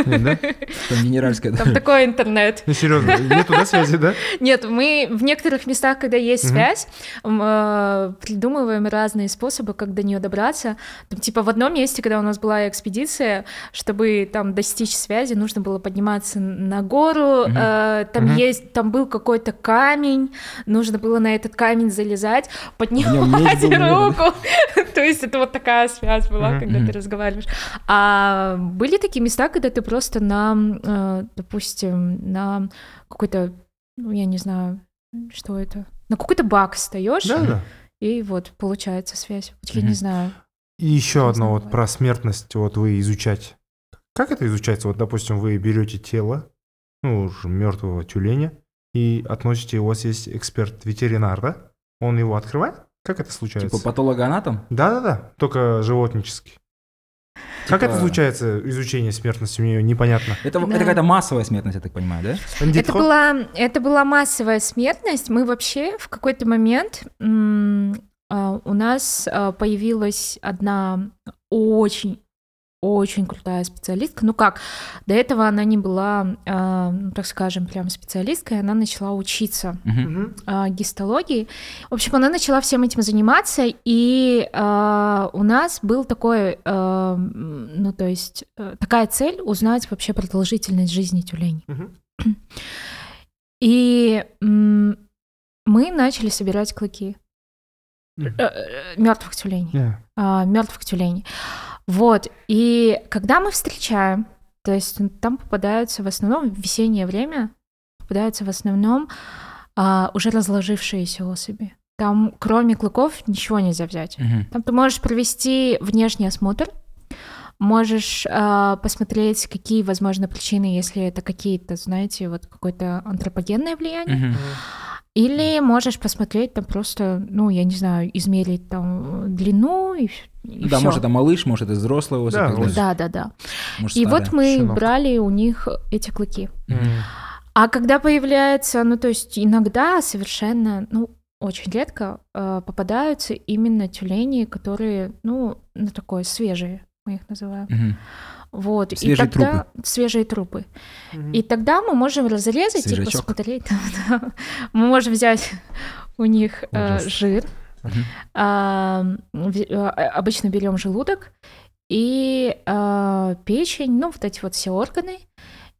Нет, да? <laughs> Там генеральская. Там такой интернет. Ну, серьезно, нету, да, связи, да? <laughs> Нет, мы в некоторых местах, когда есть связь, э, придумываем разные способы, как до нее добраться. Типа в одном месте, когда у нас была экспедиция, чтобы там достичь связи, нужно было подниматься на гору. Э, там есть, там был какой-то камень, нужно было на этот камень залезать, поднимать руку. <laughs> То есть это вот такая связь была, когда ты разговариваешь. А были такие места, когда ты просто на, э, допустим, на какой-то, ну, я не знаю, что это, на какой-то бак встаешь, Да, да. и вот получается связь. Я не знаю. И еще одно вот про смертность, вот вы изучать. Как это изучается? Вот, допустим, вы берете тело, ну, уже мертвого тюленя, и относите, у вас есть эксперт-ветеринар, да? Он его открывает? Как это случается? Типа патологоанатом? Да-да-да, только животнический. Как Типа- это случается, изучение смертности, мне непонятно. Это, Да. это какая-то массовая смертность, я так понимаю, да? Это была, это была массовая смертность. Мы вообще в какой-то момент м, а, у нас а, появилась одна очень очень крутая специалистка. Ну как, до этого она не была, а, ну, так скажем, прям специалисткой, она начала учиться. Мгм. а, гистологии. В общем, она начала всем этим заниматься, и а, у нас был такой, м, ну то есть э, такая цель узнать вообще продолжительность жизни тюленей. Мгм. И м, мы начали собирать клыки Мгм. мертвых тюленей, Yeah. мертвых тюленей. Вот. И когда мы встречаем, то есть там попадаются в основном в весеннее время попадаются в основном а, уже разложившиеся особи. Там, кроме клыков, ничего нельзя взять. Мгм. Там ты можешь провести внешний осмотр, можешь а, посмотреть, какие, возможно, причины, если это какие-то, знаете, вот какое-то антропогенное влияние. Мгм. Или можешь посмотреть там просто, ну, я не знаю, измерить там длину и, и Да, всё. может, это малыш, может, это взрослый особь. Да, вот. Да, да, да. может, И вот мы щенок. брали у них эти клыки. Мгм. А когда появляется, ну, то есть иногда совершенно, ну, очень редко э, попадаются именно тюлени, которые, ну, ну, такое свежие, мы их называем. Мгм. Вот. Свежие и тогда свежие трупы. Мгм. И тогда мы можем разрезать и Свежачок. посмотреть. <laughs> да. Мы можем взять у них э, жир. А, э, обычно берем желудок и а, печень, ну, вот эти вот все органы.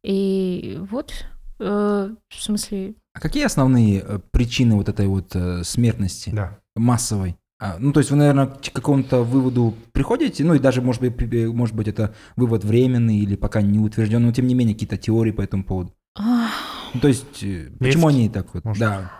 И вот, э, в смысле, А какие основные э, причины вот этой вот смертности Да. массовой? А, ну, то есть вы, наверное, к какому-то выводу приходите, ну и даже, может быть, может быть, это вывод временный или пока не утвержден, но тем не менее какие-то теории по этому поводу. Ну, то есть, э, почему они так вот? может. Да.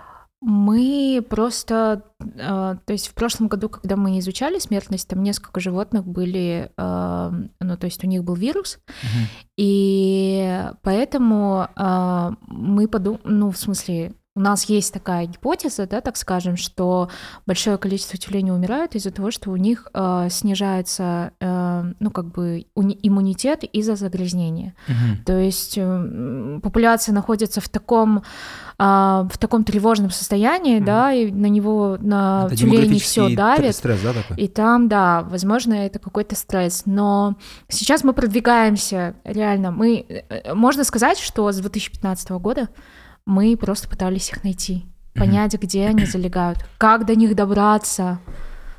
Мы просто, э, то есть в прошлом году, когда мы изучали смертность, там несколько животных были, э, ну то есть у них был вирус, Мгм. и поэтому э, мы подумали, ну в смысле, у нас есть такая гипотеза, да, так скажем, что большое количество тюленей умирают из-за того, что у них э, снижается, э, ну как бы уни- иммунитет из-за загрязнения. Мгм. То есть м, популяция находится в таком а, в таком тревожном состоянии, Мгм. да, и на него на Это демографический все давит. стресс, да, такой? И там, да, возможно, это какой-то стресс. Но сейчас мы продвигаемся, реально. Мы, э, можно сказать, что с 2015 года мы просто пытались их найти, понять, где они залегают, как до них добраться.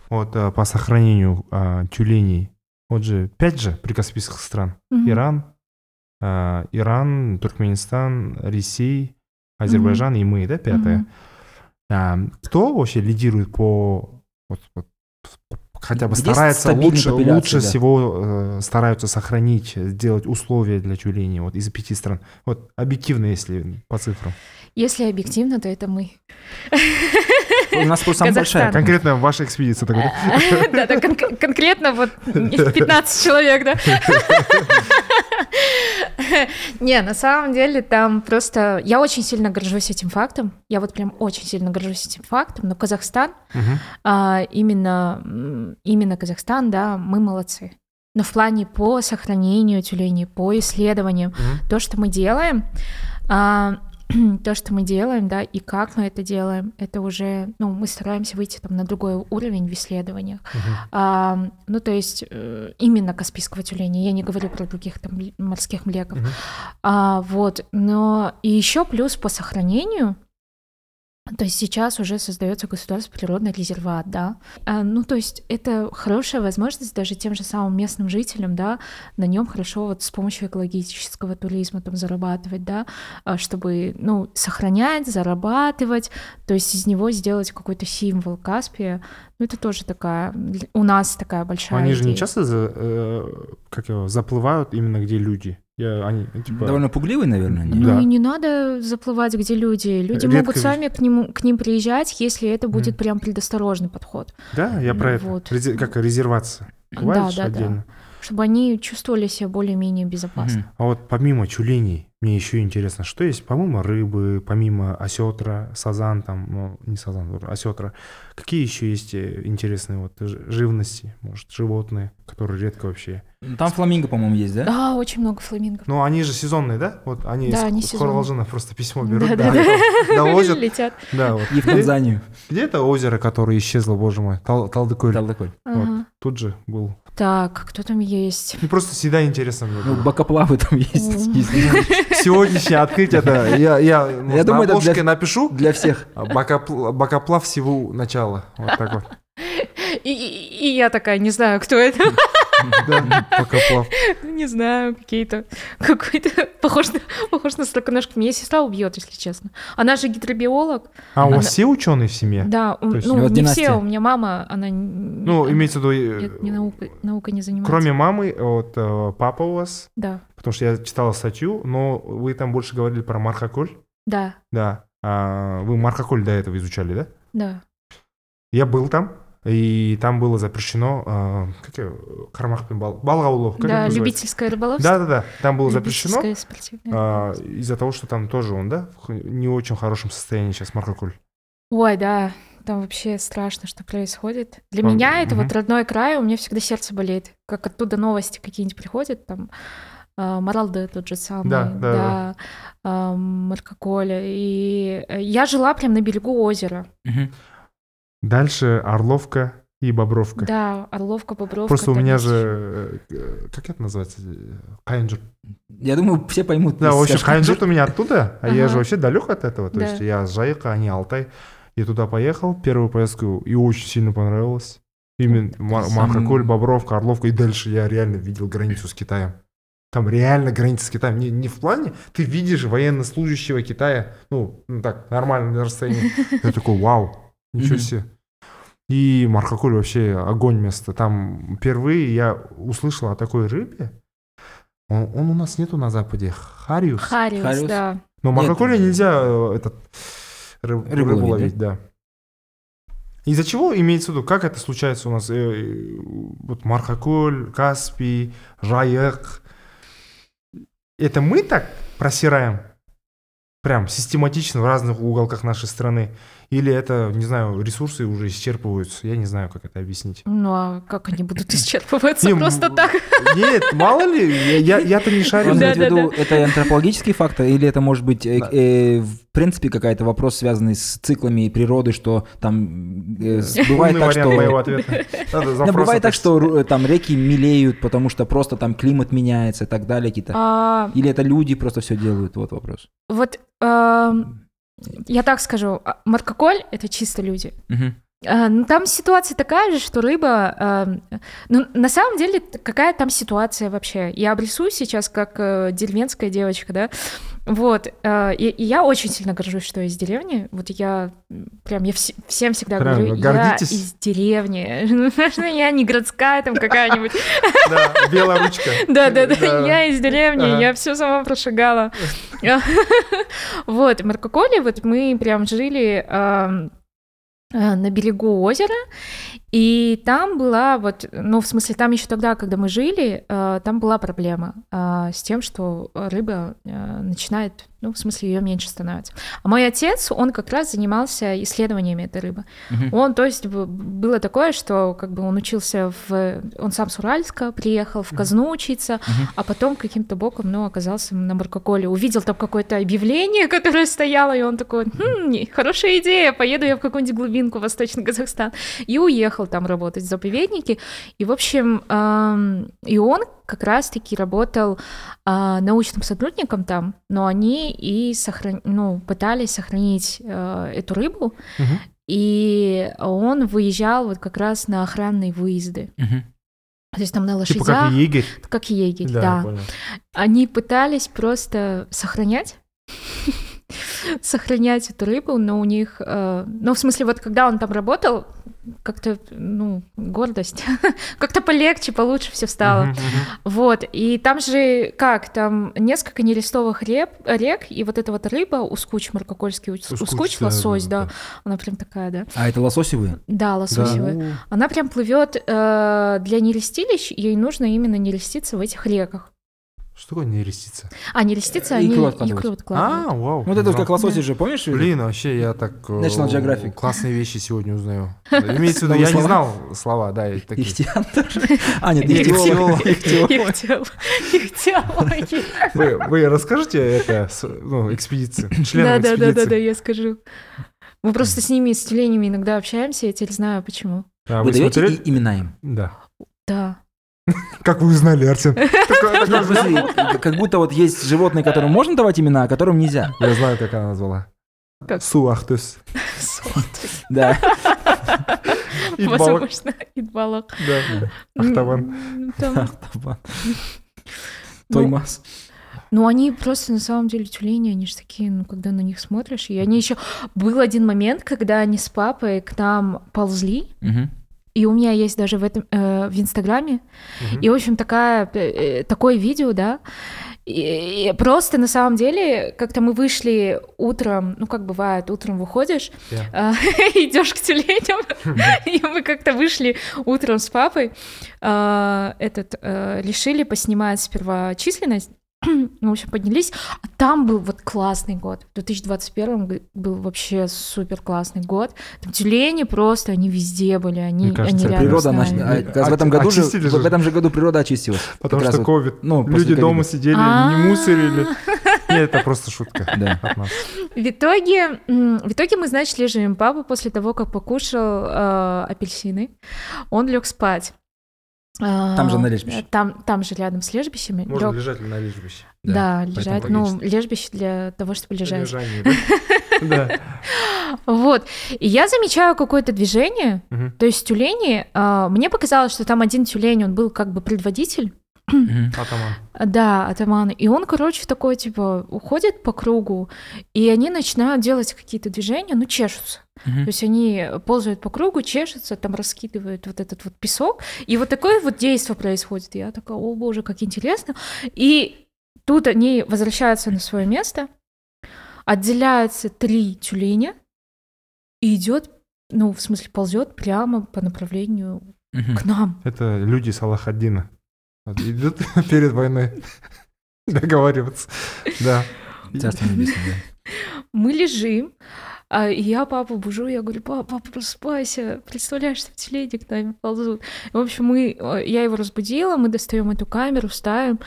Вот э, по сохранению а, тюленей. Вот же пять же прикаспийских стран. Мгм. Иран, а, Иран, Туркменистан, Россия, Азербайджан и мы, да, пятое. Мгм. А, кто вообще лидирует по вот, вот, хотя бы Где старается стабильная лучше, лучше да. всего э, стараются сохранить, сделать условия для тюленей вот из пяти стран. Вот объективно, если по цифрам. Если объективно, то это мы. <laughs> У нас просто самая большая. Конкретно ваша экспедиция такая. Да, <laughs> да, кон- конкретно вот 15 человек, да? <laughs> Не, на самом деле там просто... Я очень сильно горжусь этим фактом. Я вот прям очень сильно горжусь этим фактом. Но Казахстан, а, именно, именно Казахстан, да, мы молодцы. Но в плане по сохранению тюленей, по исследованиям, то, что мы делаем, а, <clears throat> то, что мы делаем, да, и как мы это делаем, это уже, ну, мы стараемся выйти там на другой уровень в исследованиях. Мгм. А, ну, то есть э, именно Каспийского тюленя, я не говорю про других там морских млеков. Мгм. А, вот, но и еще плюс по сохранению, то есть сейчас уже создается государственный природный резерват, да. А, ну, то есть это хорошая возможность даже тем же самым местным жителям, да, на нем хорошо вот с помощью экологического туризма там зарабатывать, да, а, чтобы, ну, сохранять, зарабатывать, то есть из него сделать какой-то символ Каспия. Ну, это тоже такая, у нас такая большая Они же не идея. часто за- э, как его, заплывают именно где люди. Я, они, типа, Довольно пугливый, наверное, они. Ну Да. и не надо заплывать, где люди. Люди Редко могут сами к, нему, к ним приезжать, если это будет Мгм. прям предосторожный подход. Да, я про Ну это. вот. Рези- Как резервация. Бывает Да, да, да. отдельно. Чтобы они чувствовали себя более-менее безопасно. Мгм. А вот помимо тюленей, мне еще интересно, что есть помимо рыбы, помимо осетра, сазан там, ну, не сазан, осетра, какие еще есть э, интересные вот живности, может, животные, которые редко вообще. Там фламинго, по-моему, есть, да? Да, очень много фламингов. Ну, они же сезонные, да? Вот они Да, с, они. Хорвалжина просто письмо берут, Да, да, да, и довозят. Летят. Да, вот. И в Танзанию. Где это озеро, которое исчезло, боже мой? Тал- Талдыкуль. Талдыкуль. Ага. Тут же был. Так, кто там есть? Ну, просто всегда интересно мне Ну, было. бакоплавы там есть. Сегодняшнее открытие, да. Я, я, Я думаю, это для- напишу. Для всех. А, Бакоплав всего начала. Вот так вот. <laughs> И, и- и я такая, не знаю, кто это. <laughs> Да, Бакоплав. Не знаю, какие-то... Какой-то... Похож на, похож на строконожку. Меня сестра убьет, если честно. Она же гидробиолог. А у вас все ученые в семье? Да, ну, не династия. все. У меня мама, она... Ну, она- имеется в виду, нет, не э, наука, наука не занимается. кроме мамы, вот э, папа у вас, Да, потому что я читал статью, но вы там больше говорили про мархаколь. да, Да. А вы мархаколь до этого изучали, да? да. Я был там, и там было запрещено, э, как пен бал, балық аулау, как да, любительское рыболовство. Да-да-да, там было запрещено, рыболовство. из-за того, что там тоже он, да, в не очень хорошем состоянии сейчас мархаколь. Ой, да, там вообще страшно, что происходит. Для А, меня это вот родной край, у меня всегда сердце болеет. Как оттуда новости какие-нибудь приходят, там, а, Маралды тот же самый, Да, да, да, Маркаколя. И э, я жила прям на берегу озера. Мгм. Дальше Орловка и Бобровка. Да, Орловка, Бобровка. Просто у меня же, э, как это называется, қайын жұрт. Я думаю, все поймут. Да, в общем, Сашка. Қайын жұрт у меня оттуда, а я же вообще далек от этого. То есть я с Жайка, а не Алтай. И туда поехал, первую поездку, и очень сильно понравилось. Именно Сам- Мархаколь, Бобровка, Орловка, и дальше я реально видел границу с Китаем. Там реально граница с Китаем. Не, не в плане, ты видишь военнослужащего Китая, ну, ну так, нормально на расстоянии. <laughs> Я такой, вау, ничего Мгм. себе. И Мархакуль вообще огонь место. Там впервые я услышал о такой рыбе. Он, он у нас нету на Западе. Хариус. Хариус, Хариус. да. Но Нет. Маркоколе нельзя э, этот, рыб- Рыбу рыбу, ловить, ловить, да. Из-за чего имеется в виду, как это случается у нас? Э, э, вот Мархаколь, Каспий, Жаек. Это мы так просираем? Прям систематично в разных уголках нашей страны? Или это, не знаю, ресурсы уже исчерпываются? Я не знаю, как это объяснить. Ну а как они будут <laughs> исчерпываться Не, просто так? Нет, мало ли, я- я- я-то не шарю. Да, да, виду, это антропологический фактор, или это может быть, э, Да. э, в принципе, какая-то вопрос, связанный с циклами природы, что там э, бывает так, что... моего ответа. Да, бывает так, что там реки мелеют, потому что просто там климат меняется и так далее какие-то. А, Или это люди просто все делают? Вот вопрос. Вот эм, я так скажу, а, Маркоколь — это чисто люди. Мгм. А, ну, там ситуация такая же, что рыба... эм, ну, на самом деле, какая там ситуация вообще? Я обрисую сейчас как э, деревенская девочка, да? Вот. э, и, и я очень сильно горжусь, что я из деревни. Вот я прям, я вс- всем всегда Правильно, говорю, я гордитесь. из деревни. <laughs> Ну, Я не городская там какая-нибудь. <laughs> Да, белая ручка. <laughs> Да-да-да, я из деревни, я все сама прошагала. Вот, в Маркоколе вот мы прям жили э, на берегу озера, И там была вот, ну, в смысле, там еще тогда, когда мы жили, э, там была проблема э, с тем, что рыба э, начинает, ну, в смысле, ее меньше становится. А мой отец, он как раз занимался исследованиями этой рыбы. Мгм. Он, то есть, было такое, что как бы он учился в... Он сам с Уральска приехал в Казну учиться, Мгм. а потом каким-то боком, ну, оказался на Маркоколе. Увидел там какое-то объявление, <laughs> которое стояло, и он такой, хм, хорошая идея, поеду я в какую-нибудь глубинку, Восточный Казахстан. И уехал там работать в заповеднике. И, в общем, и он как раз-таки работал а, научным сотрудником там, но они и сохран... ну, пытались сохранить э, эту рыбу, Мгм. и он выезжал вот как раз на охранные выезды. Мгм. То есть там на Типа лошадях, как егерь. как егерь, Да, да. Они пытались просто сохранять <laughs> сохранять эту рыбу, но у них, э, ну, в смысле, вот когда он там работал, как-то, ну, гордость, <laughs> как-то полегче, получше все стало. Мгм, мгм. Вот, и там же, как, там несколько нерестовых реп, рек, и вот эта вот рыба, ускуч маркокольский, ус- Ускуч, ускуч, да, лосось, да, да, она прям такая, да. А это лососевые? Да, лососевая. Она прям плывет э, для нерестилищ, ей нужно именно нереститься в этих реках. Что такое нерестица? А нереститься, Э, они икру откладывают. А, вау. Вот это вот как Ну, лососи же, помнишь? Блин, вообще я так э, National Geographic. классные вещи сегодня узнаю. <laughs> Имеется в виду, я не знал слова, да, и такие. Ихтиандр. А, нет, Ихтиолог. ихтиолог. Ихтиолог. Их тело, их теологи. Вы, расскажете это, ну, экспедиции, Да, членам да, да, да, да, экспедиции? я скажу. Мы просто с ними, с тюленями иногда общаемся, я теперь знаю почему. А Вы даете имена им? Да. Да. <laughs> Как вы узнали, Артем? Смысле, как будто вот есть животные, которым можно давать имена, а которым нельзя. Я знаю, как она назвала. Как? Суахтус. <laughs> Да. <laughs> Возможно, Идбалак. Да. Ахтабан. М, там- Табан. Ну, Тоймас. Ну, они просто на самом деле тюлени, они же такие, ну, когда на них смотришь, и они еще... Был один момент, когда они с папой к нам ползли, Мгм. И у меня есть даже в этом э, в Инстаграме, Мгм. и, в общем, такая, э, такое видео, да, и, и просто на самом деле, как-то мы вышли утром, ну, как бывает, утром выходишь, Да. <laughs> идешь к тюленям, и мы как-то вышли утром с папой, а, этот, э, решили поснимать сперва численность, <clears throat> ну, в общем, поднялись, а там был вот классный год. В 2021 г- был вообще супер классный год. Там тюлени просто, они везде были, они, Мне кажется, они рядом Природа, с нач- нами. а, в этом году же, же. в этом же году природа очистилась. Потому Как что вот, ковид. ну, после Люди дома сидели, не мусорили. Нет, это просто шутка <laughs> Да. от нас. В итоге, в итоге мы, значит, лежим. Папа после того, как покушал э, апельсины, он лег спать. А, Там же на лежбище. Там, там же рядом с лежбищами. Можно Лёг- лежать на лежбище. Да, поэтому лежать. Ну, логично. лежбище для того, чтобы лежать. Лежание, <laughs> да? Да. Вот. И я замечаю какое-то движение. То есть тюлени... а, мне показалось, что там один тюлень, он был как бы предводитель. Атаман. Да, атаман. И он, короче, такой, типа, уходит по кругу, и они начинают делать какие-то движения, ну, чешутся. Мгм. То есть они ползают по кругу, чешутся, там раскидывают вот этот вот песок. И вот такое вот действие происходит. Я такая, о боже, как интересно. И тут они возвращаются на свое место, отделяются три тюленя и идет, ну, в смысле, ползет прямо по направлению Мгм. к нам. Это люди Салахаддина. Идут <laughs> перед войной <laughs> договариваться. Да. Царство небесное, да. Мы лежим, а я папу бужу, я говорю, папа, папа, просыпайся, представляешь, что тюлени к нами ползут. В общем, мы, э, я его разбудила, мы достаем эту камеру, ставим,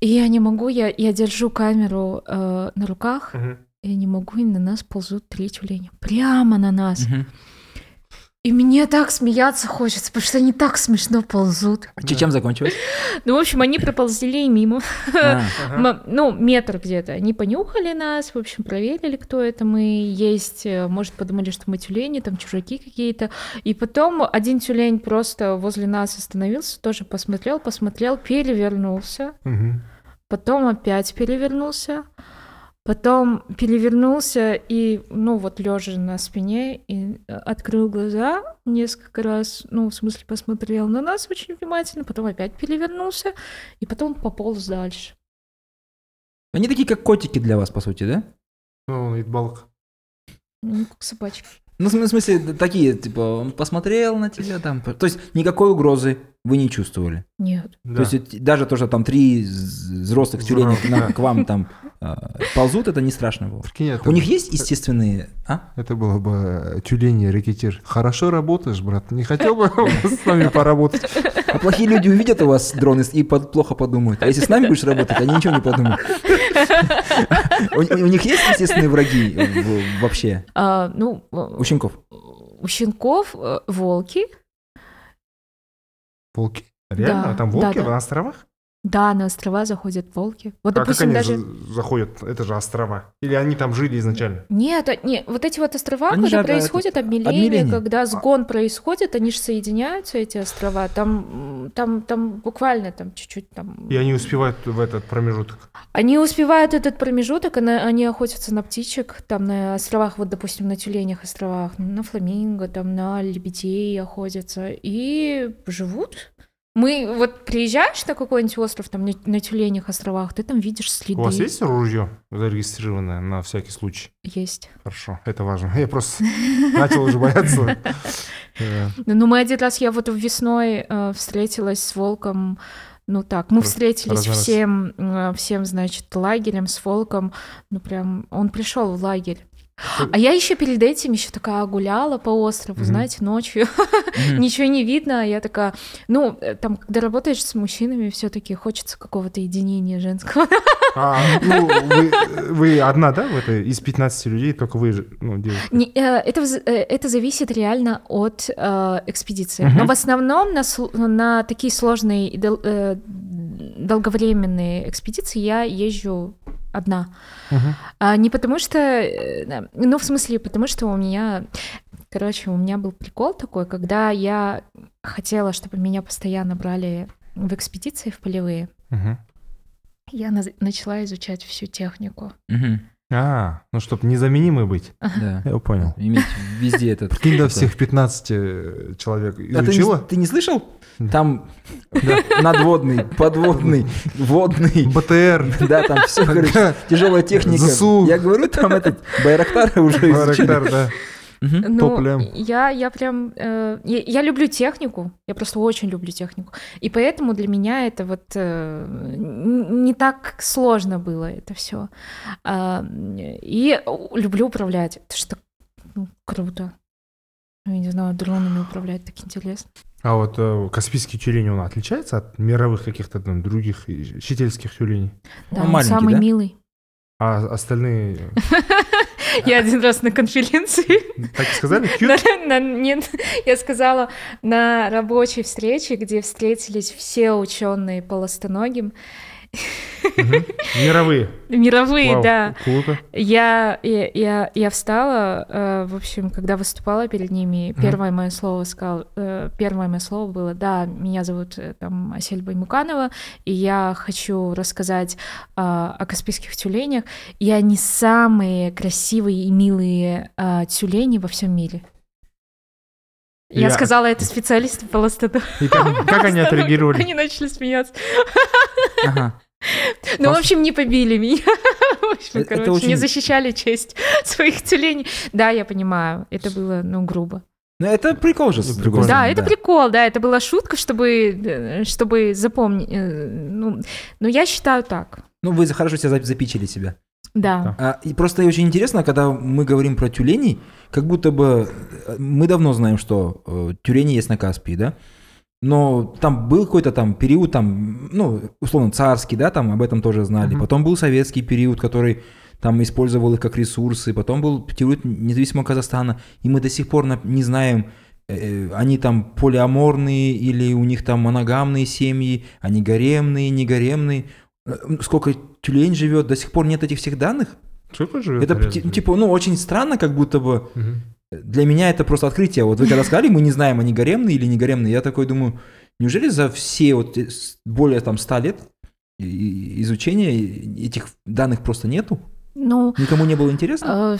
и я не могу, я, я держу камеру э, на руках, Мгм. я не могу, и на нас ползут три тюленя. Прямо на нас. Мгм. И мне так смеяться хочется, потому что они так смешно ползут. Ч- Чем закончилось? Ну, в общем, они проползли мимо. А, <laughs> Ага. Ну, метр где-то. Они понюхали нас, в общем, проверили, кто это мы есть. Э, Может, подумали, что мы тюлени, там чужаки какие-то. И потом один тюлень просто возле нас остановился, тоже посмотрел, посмотрел, перевернулся. Потом опять перевернулся. Потом перевернулся и, ну, вот лежа на спине, и э, открыл глаза несколько раз, ну, в смысле, посмотрел на нас очень внимательно, потом опять перевернулся, и потом пополз дальше. Они такие, как котики для вас, по сути, да? Ну, он Итбалк. Ну, как собачки. Ну, в см- в смысле, такие, типа, он посмотрел на тебя там. То есть никакой угрозы вы не чувствовали. Нет. Да. То есть даже то, что там три взрослых тюленя Взрослых, на- да. к вам там а, ползут, это не страшно было. Прикинь, это, У них есть естественные... А? это было бы тюлень рекетир. Хорошо работаешь, брат. Не хотел бы <laughs> с нами поработать? А плохие люди увидят у вас дрон и- под- плохо подумают. А если с нами будешь работать, они ничего не подумают. У, них есть естественные враги вообще? А, ну, э, У щенков? у щенков э, волки. Волки? Реально? Да, Там волки да, да. на островах? Да, на острова заходят волки. Вот, а как допустим, они даже... за- заходят? Это же острова. Или они там жили изначально? Нет, а- не, вот эти вот острова, Они когда от- происходит обмеление, обмеление. когда сгон происходит, они же соединяются, эти острова. Там, там, там буквально там чуть-чуть там... И они успевают в этот промежуток. Они успевают этот промежуток, они, они охотятся на птичек, там на островах, вот, допустим, на тюленях островах, на фламинго, там на лебедей охотятся и живут. Мы вот приезжаешь на какой-нибудь остров, там на, тюленях островах, ты там видишь следы. У вас есть ружье зарегистрированное на всякий случай? Есть. Хорошо, это важно. Я просто <laughs> начал уже бояться. Э, Ну, мы один раз, я вот весной э, встретилась с волком, ну так, мы встретились всем, э, всем, значит, лагерем с волком, ну прям, он пришел в лагерь. А я еще перед этим еще такая гуляла по острову, Мгм. знаете, ночью, Мгм. <laughs> ничего не видно, а я такая, ну, э, там, когда работаешь с мужчинами, все-таки хочется какого-то единения женского. А, ну, вы, вы одна, да, в этой, из 15 людей, только вы, ну, девушка? Не, э, это, э, это зависит реально от э, экспедиции. Мгм. Но в основном на, на такие сложные и дол- э, долговременные экспедиции я езжу одна. Мгм. А не потому что... э, Ну, в смысле, потому что у меня... Короче, у меня был прикол такой, когда я хотела, чтобы меня постоянно брали в экспедиции в полевые, Мгм. я наз- начала изучать всю технику. Мгм. А, ну, чтобы незаменимый быть. Да. Я понял. Иметь везде этот... Прикинь, до такой- всех 15 человек А ты не- изучила? ты не слышал? Там надводный, подводный, водный. БТР. Да, там все, короче, тяжелая техника. ЗСУ. Я говорю, там этот Байрактар уже изучили. Байрактар, да. Мгм. Ну, я, я прям... э, я, я люблю технику, я просто очень люблю технику. И поэтому для меня это вот э, не так сложно было это все. и люблю управлять. Это что ну, круто. Я не знаю, дронами управлять так интересно. А вот э, Каспийский тюлень, он отличается от мировых каких-то там других и- щительских тюленей? Да, Он он маленький, самый да? милый. А остальные, <laughs> Я один раз на конференции так сказали, нет, я сказала на рабочей встрече, где встретились все ученые по ластоногим. Мировые. мировые, да. Круто. Я, я, я, я встала, э, в общем, когда выступала перед ними, первое мое слово сказал, э, первое мое слово было, да, меня зовут э, там Асель Баймуканова, и я хочу рассказать о каспийских тюленях, и они самые красивые и милые тюлени во всем мире. Я, Я- сказала это специалисту по ластодону. И как, как они отреагировали? Они начали смеяться. Ага. Ну, в общем, не побили меня. <laughs> В общем, короче, не защищали честь <laughs> своих тюленей. Да, я понимаю, это было, ну, грубо. Ну, это прикол же, с Ну, другой. Да, это прикол, да, это была шутка, чтобы, э, чтобы запомнить. э, Ну, ну, я считаю так. Ну, вы хорошо себя зап- запичили себя. Да. А, и просто очень интересно, когда мы говорим про тюленей, как будто бы э, мы давно знаем, что э, тюлени есть на Каспии, да? Но там был какой-то там период, там, ну, условно, царский, да, там об этом тоже знали. Мгм. Потом был советский период, который там использовал их как ресурсы. Потом был период независимого Казахстана. И мы до сих пор не знаем, э, они там полиаморные или у них там моногамные семьи, они гаремные, не гаремные. Э, Сколько тюлень живет, до сих пор нет этих всех данных. Сколько живет? Это реально? ти- типа, ну, очень странно, как будто бы. Мгм. Для меня это просто открытие. Вот вы когда сказали, мы не знаем, они гаремные или не гаремные, я такой думаю, неужели за все вот более там 100 лет изучения этих данных просто нету? Ну, Никому не было интересно? э,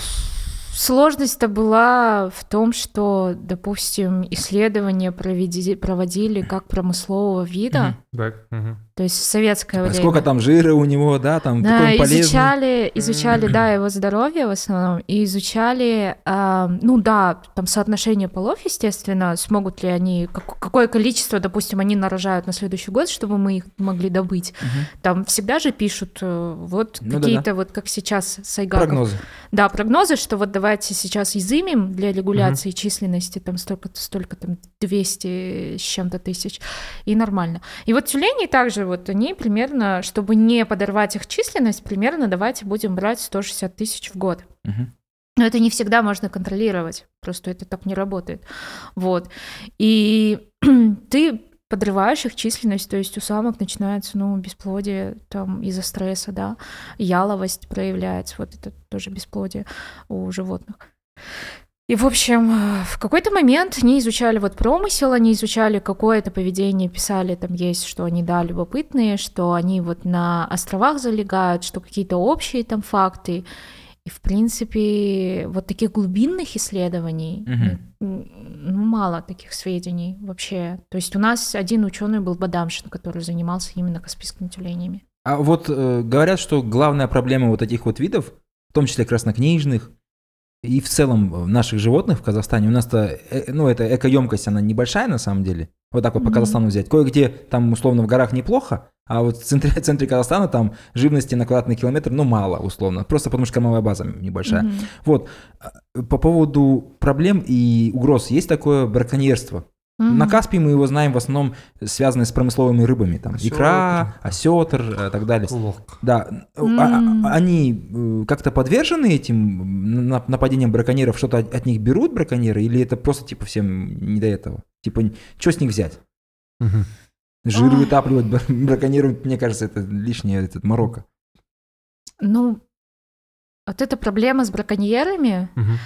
сложность-то была в том, что, допустим, исследования проведи- проводили как промыслового вида, Мгм. Так. мгм. То есть советское время. Сколько там жира у него, да, там Да, какой он полезный. изучали, изучали, да, его здоровье в основном, и изучали, а, ну да, там соотношение полов, естественно, смогут ли они, как- какое количество, допустим, они нарожают на следующий год, чтобы мы их могли добыть. Мгм. Там всегда же пишут э, вот Ну какие-то вот, как сейчас Сайгаков. Прогнозы. Да, прогнозы, что вот давайте сейчас изымем для регуляции численности там столько, столько там 200 с чем-то тысяч, и нормально. И вот тюлени также вот они примерно, чтобы не подорвать их численность, примерно давайте будем брать 160 тысяч в год. Мгм. Но это не всегда можно контролировать, просто это так не работает. Вот. И <clears throat> ты подрываешь их численность, то есть у самок начинается, ну, бесплодие там из-за стресса, да, яловость проявляется, вот это тоже бесплодие у животных. И, в общем, в какой-то момент они изучали вот промысел, они изучали какое-то поведение, писали, там есть, что они, да, любопытные, что они вот на островах залегают, что какие-то общие там факты. И, в принципе, вот таких глубинных исследований, ну, мало таких сведений вообще. То есть у нас один ученый был Бадамшин, который занимался именно каспийскими тюленями. А вот э, говорят, что главная проблема вот этих вот видов, в том числе краснокнижных, и в целом э, наших животных в Казахстане, у нас-то, э, ну, эта экоемкость, она небольшая на самом деле. Вот так вот по Мгм. Казахстану взять. Кое-где там, условно, в горах неплохо, а вот в центре, <laughs> в центре Казахстана там живности на квадратный километр, ну, мало, условно. Просто потому что кормовая база небольшая. Мгм. Вот. А, По поводу проблем и угроз. Есть такое браконьерство. Мгм. На Каспии мы его знаем в основном связанное с промысловыми рыбами. Там Осётр. икра, осетр и так далее. Лок. Да, а- они э, как-то подвержены этим нападениям браконьеров? Что-то от них берут браконьеры? Или это просто типа всем не до этого? Типа, что с них взять? Мгм. Жир Ой. вытапливать бр- браконьерам, мне кажется, это лишнее, этот Марокко. Ну, вот эта проблема с браконьерами. Мгм.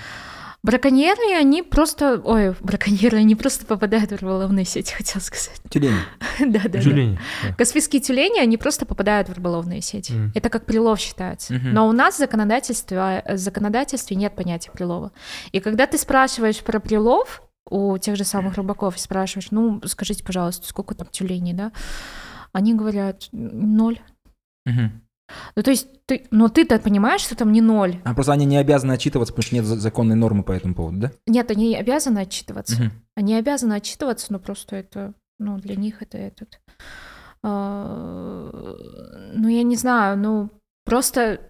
Браконьеры, они просто... Ой, браконьеры, они просто попадают в рыболовные сети, хотел сказать. Тюлени. <laughs> Да-да-да. Тюлени. да. Каспийские тюлени, они просто попадают в рыболовные сети. Мгм. Это как прилов считается. Мгм. Но у нас в законодательстве, в законодательстве нет понятия прилова. И когда ты спрашиваешь про прилов у тех же самых рыбаков, и спрашиваешь, ну, скажите, пожалуйста, сколько там тюленей, да? Они говорят, ноль. Мгм. Ну, то есть, ты, но ты-то понимаешь, что там не ноль. А просто они не обязаны отчитываться, потому что нет за- законной нормы по этому поводу, да? Нет, они обязаны отчитываться. Мгм. Они обязаны отчитываться, но просто это, ну, для них это этот... а, ну, я не знаю, ну, просто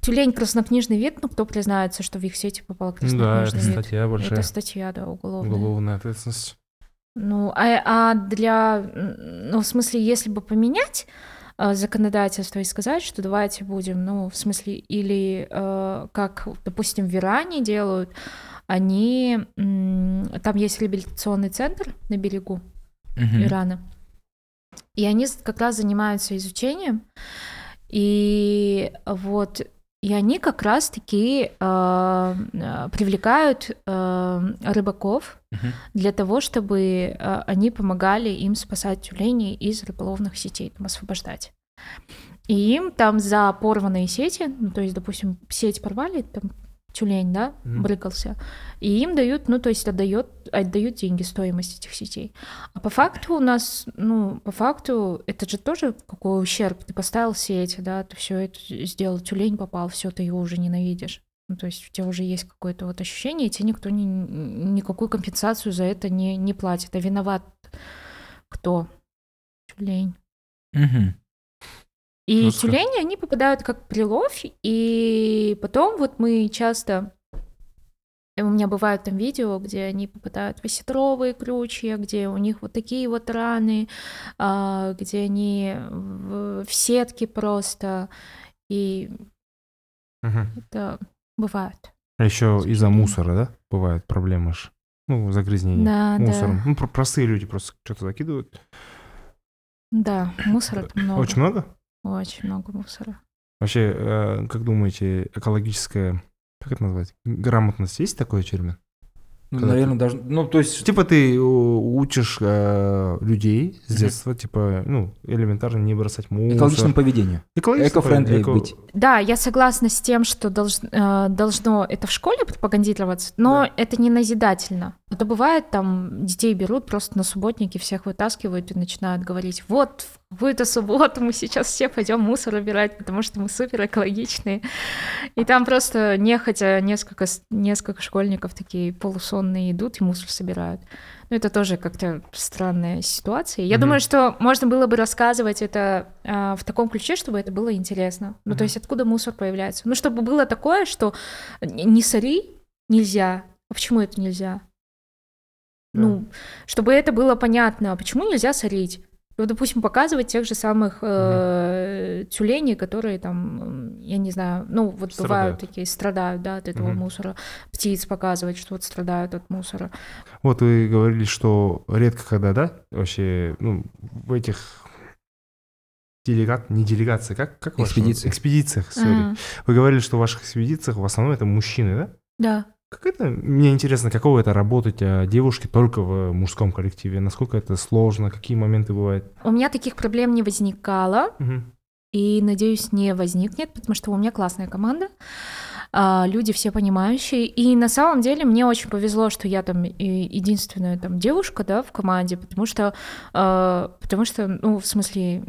тюлень краснокнижный вид, ну, кто признается, что в их сети попал Да, краснокнижный это вид? статья большая. Это статья, да, уголовная. Уголовная ответственность. Ну, а, а для, ну, в смысле, если бы поменять э, законодательство и сказать, что давайте будем, ну, в смысле, или э, как, допустим, в Иране делают, они, там есть реабилитационный центр на берегу Мгм. Ирана, и они как раз занимаются изучением, и вот и они как раз-таки э, привлекают э, рыбаков для того, чтобы э, они помогали им спасать тюленей из рыболовных сетей, там, освобождать. И им там за порванные сети, ну, то есть, допустим, сеть порвали, там тюлень, да, Мгм. брыкался, и им дают, ну, то есть отдает, отдают деньги, стоимость этих сетей. А по факту у нас, ну, по факту, это же тоже какой ущерб. Ты поставил сеть, да, ты все это сделал, тюлень попал, все, ты его уже ненавидишь. Ну, то есть у тебя уже есть какое-то вот ощущение, и тебе никто ни, никакую компенсацию за это не, не платит. А виноват кто? Тюлень. Мгм. И Жестко. тюлени, они попадают как прилов, и потом вот мы часто... У меня бывают там видео, где они попадают в осетровые крючья, где у них вот такие вот раны, а, где они в, сетке просто, и Мгм. это бывает. А еще из-за мусора, да, бывают проблемы ж. Ну, загрязнение Да, мусором. да, Ну, про- простые люди просто что-то закидывают. да, мусора много. Очень много? Очень много мусора. Вообще, э, как думаете, экологическая, как это назвать, грамотность есть такой термин? Ну, Когда наверное, даже... Ну, то есть... Типа ты э, учишь э, людей с детства, типа, ну, элементарно не бросать мусор. Экологичному поведению. Эко-френдли эко- быть. Да, я согласна с тем, что долж- э, должно это в школе пропагандироваться, но это не назидательно. Это бывает, там детей берут, просто на субботники всех вытаскивают и начинают говорить, вот, в эту субботу мы сейчас все пойдем мусор убирать, потому что мы супер экологичные. И там просто нехотя несколько, несколько школьников такие полусонные идут и мусор собирают. Ну, это тоже как-то странная ситуация. Я mm-hmm. думаю, что можно было бы рассказывать это а, в таком ключе, чтобы это было интересно. Ну, mm-hmm. то есть откуда мусор появляется. Ну, чтобы было такое, что не сори нельзя. А почему это нельзя? Ну, чтобы это было понятно, а почему нельзя сорить? Вот, допустим, показывать тех же самых э, тюленей, которые там, я не знаю, ну вот страдают. бывают такие, страдают, да, от этого мусора. Птиц показывать, что вот страдают от мусора. Вот вы говорили, что редко когда, да, вообще, ну, в этих делегат, не делегации, как, как Экспедиции. экспедициях, sorry. mm Вы говорили, что в ваших экспедициях в основном это мужчины, да? Да. Как это, мне интересно, каково это работать а, девушке только в мужском коллективе? Насколько это сложно? Какие моменты бывают? У меня таких проблем не возникало. Угу. И, надеюсь, не возникнет, потому что у меня классная команда. А, люди все понимающие. И на самом деле мне очень повезло, что я там единственная там девушка, да, в команде, потому что, а, потому что, ну, в смысле,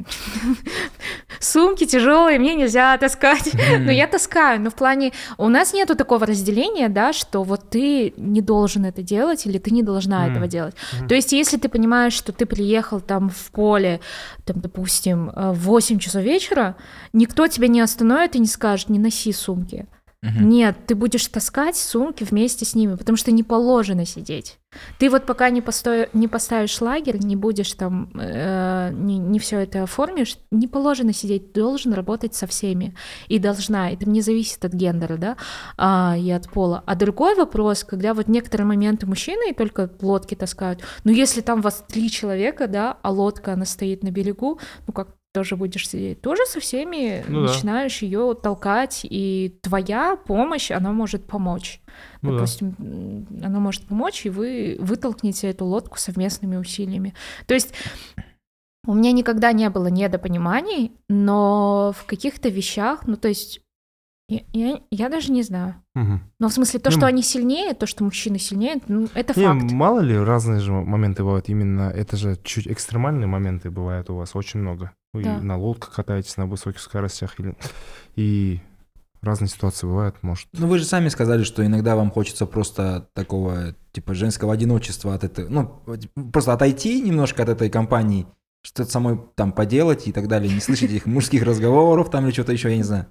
<laughs> сумки тяжелые, мне нельзя таскать. Но я таскаю, но в плане, у нас нету такого разделения, да, что вот ты не должен это делать или ты не должна этого делать. То есть, если ты понимаешь, что ты приехал там в поле, там, допустим, в 8 часов вечера, никто тебя не остановит и не скажет, не носи сумки. Угу. Нет, ты будешь таскать сумки вместе с ними, потому что не положено сидеть. Ты вот пока не, посто... не поставишь лагерь, не будешь там, э, не, не все это оформишь, не положено сидеть, ты должен работать со всеми. И должна, это не зависит от гендера, да, а, и от пола. А другой вопрос, когда вот некоторые моменты мужчины только лодки таскают, но если там вас три человека, да, а лодка, она стоит на берегу, ну как тоже будешь сидеть, тоже со всеми ну, начинаешь да. ее толкать, и твоя помощь, она может помочь. Ну, Допустим, да. она может помочь, и вы вытолкнете эту лодку совместными усилиями. То есть у меня никогда не было недопониманий, но в каких-то вещах, ну то есть я, я, я даже не знаю. Угу. Но в смысле, то, ну, что они сильнее, то, что мужчины сильнее, ну, это не, факт. Мало ли, разные же моменты бывают. Именно это же чуть экстремальные моменты бывают у вас очень много. Вы да. на лодках катаетесь на высоких скоростях или... и разные ситуации бывают, может. Ну, вы же сами сказали, что иногда вам хочется просто такого, типа, женского одиночества от этой, ну, просто отойти немножко от этой компании, что-то самой там поделать и так далее, не слышать этих мужских разговоров там или что-то еще, я не знаю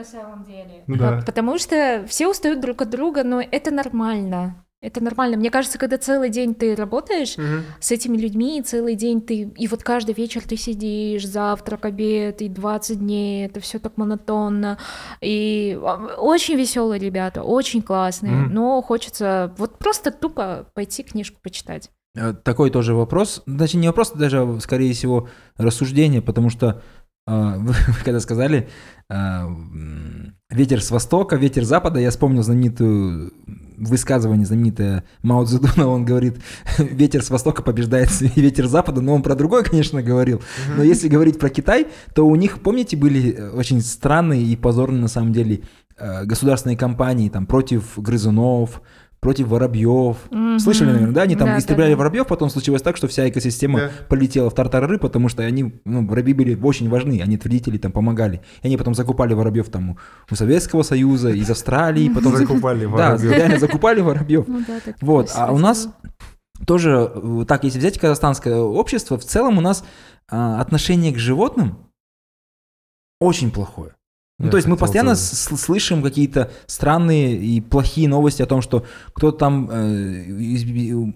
на самом деле. Ну, да. Потому что все устают друг от друга, но это нормально. Это нормально. Мне кажется, когда целый день ты работаешь угу. с этими людьми, целый день ты, и вот каждый вечер ты сидишь, завтрак, обед, и 20 дней, это все так монотонно. И а, очень веселые ребята, очень классные, угу. но хочется вот просто тупо пойти книжку почитать. Э, такой тоже вопрос, значит, не вопрос, даже, скорее всего, рассуждение, потому что а, <laughs> вы, когда сказали а, ветер с востока, ветер с запада, я вспомнил знаменитую высказывание знаменитое Мао Цзэдуна, он говорит, <laughs> ветер с востока побеждает <laughs> ветер с запада, но он про другое, конечно, говорил. Но если говорить про Китай, то у них, помните, были э, очень странные и позорные на самом деле э, государственные кампании там против грызунов, против воробьев. Mm-hmm. Слышали, наверное, да? Они там да, истребляли да, да. воробьев, потом случилось так, что вся экосистема да. полетела в тартарары, потому что они, ну, воробьи были очень важны, они вредители там помогали. И они потом закупали воробьев там у Советского Союза, из Австралии, <laughs> потом закупали <laughs> воробьев. Да, реально закупали воробьев. Ну вот, а у нас тоже, так, если взять казахстанское общество, в целом у нас а, отношение к животным очень плохое. Ну, Я то есть мы постоянно слышим какие-то странные и плохие новости о том, что кто-то там, э, из,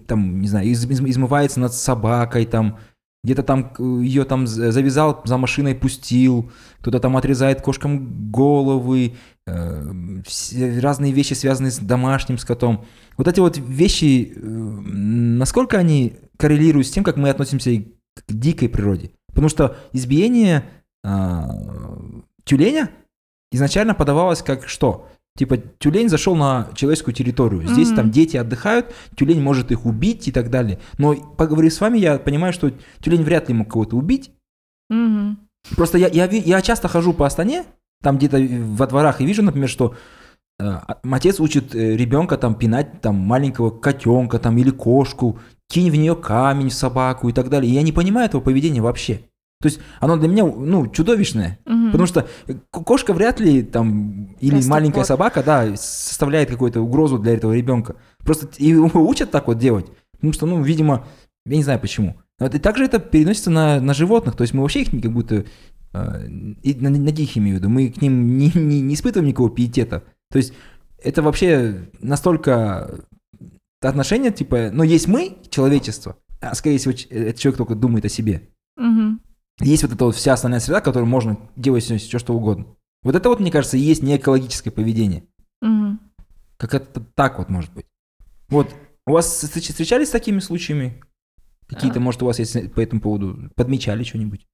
там не знаю, из, из, измывается над собакой, там, где-то там ее там завязал, за машиной пустил, кто-то там отрезает кошкам головы, э, все, разные вещи, связанные с домашним скотом. Вот эти вот вещи, э, насколько они коррелируют с тем, как мы относимся к дикой природе? Потому что избиение э, тюленя – изначально подавалось как что? Типа тюлень зашел на человеческую территорию. Здесь mm-hmm. там дети отдыхают, тюлень может их убить и так далее. Но поговорив с вами, я понимаю, что тюлень вряд ли мог кого-то убить. Mm-hmm. Просто я, я, я часто хожу по Астане, там где-то во дворах, и вижу, например, что э, отец учит э, ребенка там пинать там маленького котенка там или кошку, кинь в нее камень, собаку и так далее. И я не понимаю этого поведения вообще. То есть оно для меня, ну, чудовищное. Мгм. Потому что э, кошка вряд ли там, или Просто маленькая кот. собака, да, составляет какую-то угрозу для этого ребенка. Просто его <laughs> учат так вот делать. Потому что, ну, видимо, я не знаю почему. И также это переносится на, на животных. То есть мы вообще их как будто... э, и на, на диких имею в виду. Мы к ним не, не, не испытываем никакого пиетета. То есть это вообще настолько отношения, типа, ну, есть мы, человечество, а скорее всего, ч- этот человек только думает о себе. Мгм. Есть вот эта вот вся остальная среда, в которой можно делать все, что угодно. Вот это вот, мне кажется, и есть не экологическое поведение. Мгм. Как это так вот может быть. Вот, у вас встреч- встречались с такими случаями? Какие-то, А. может, у вас есть по этому поводу, подмечали что-нибудь?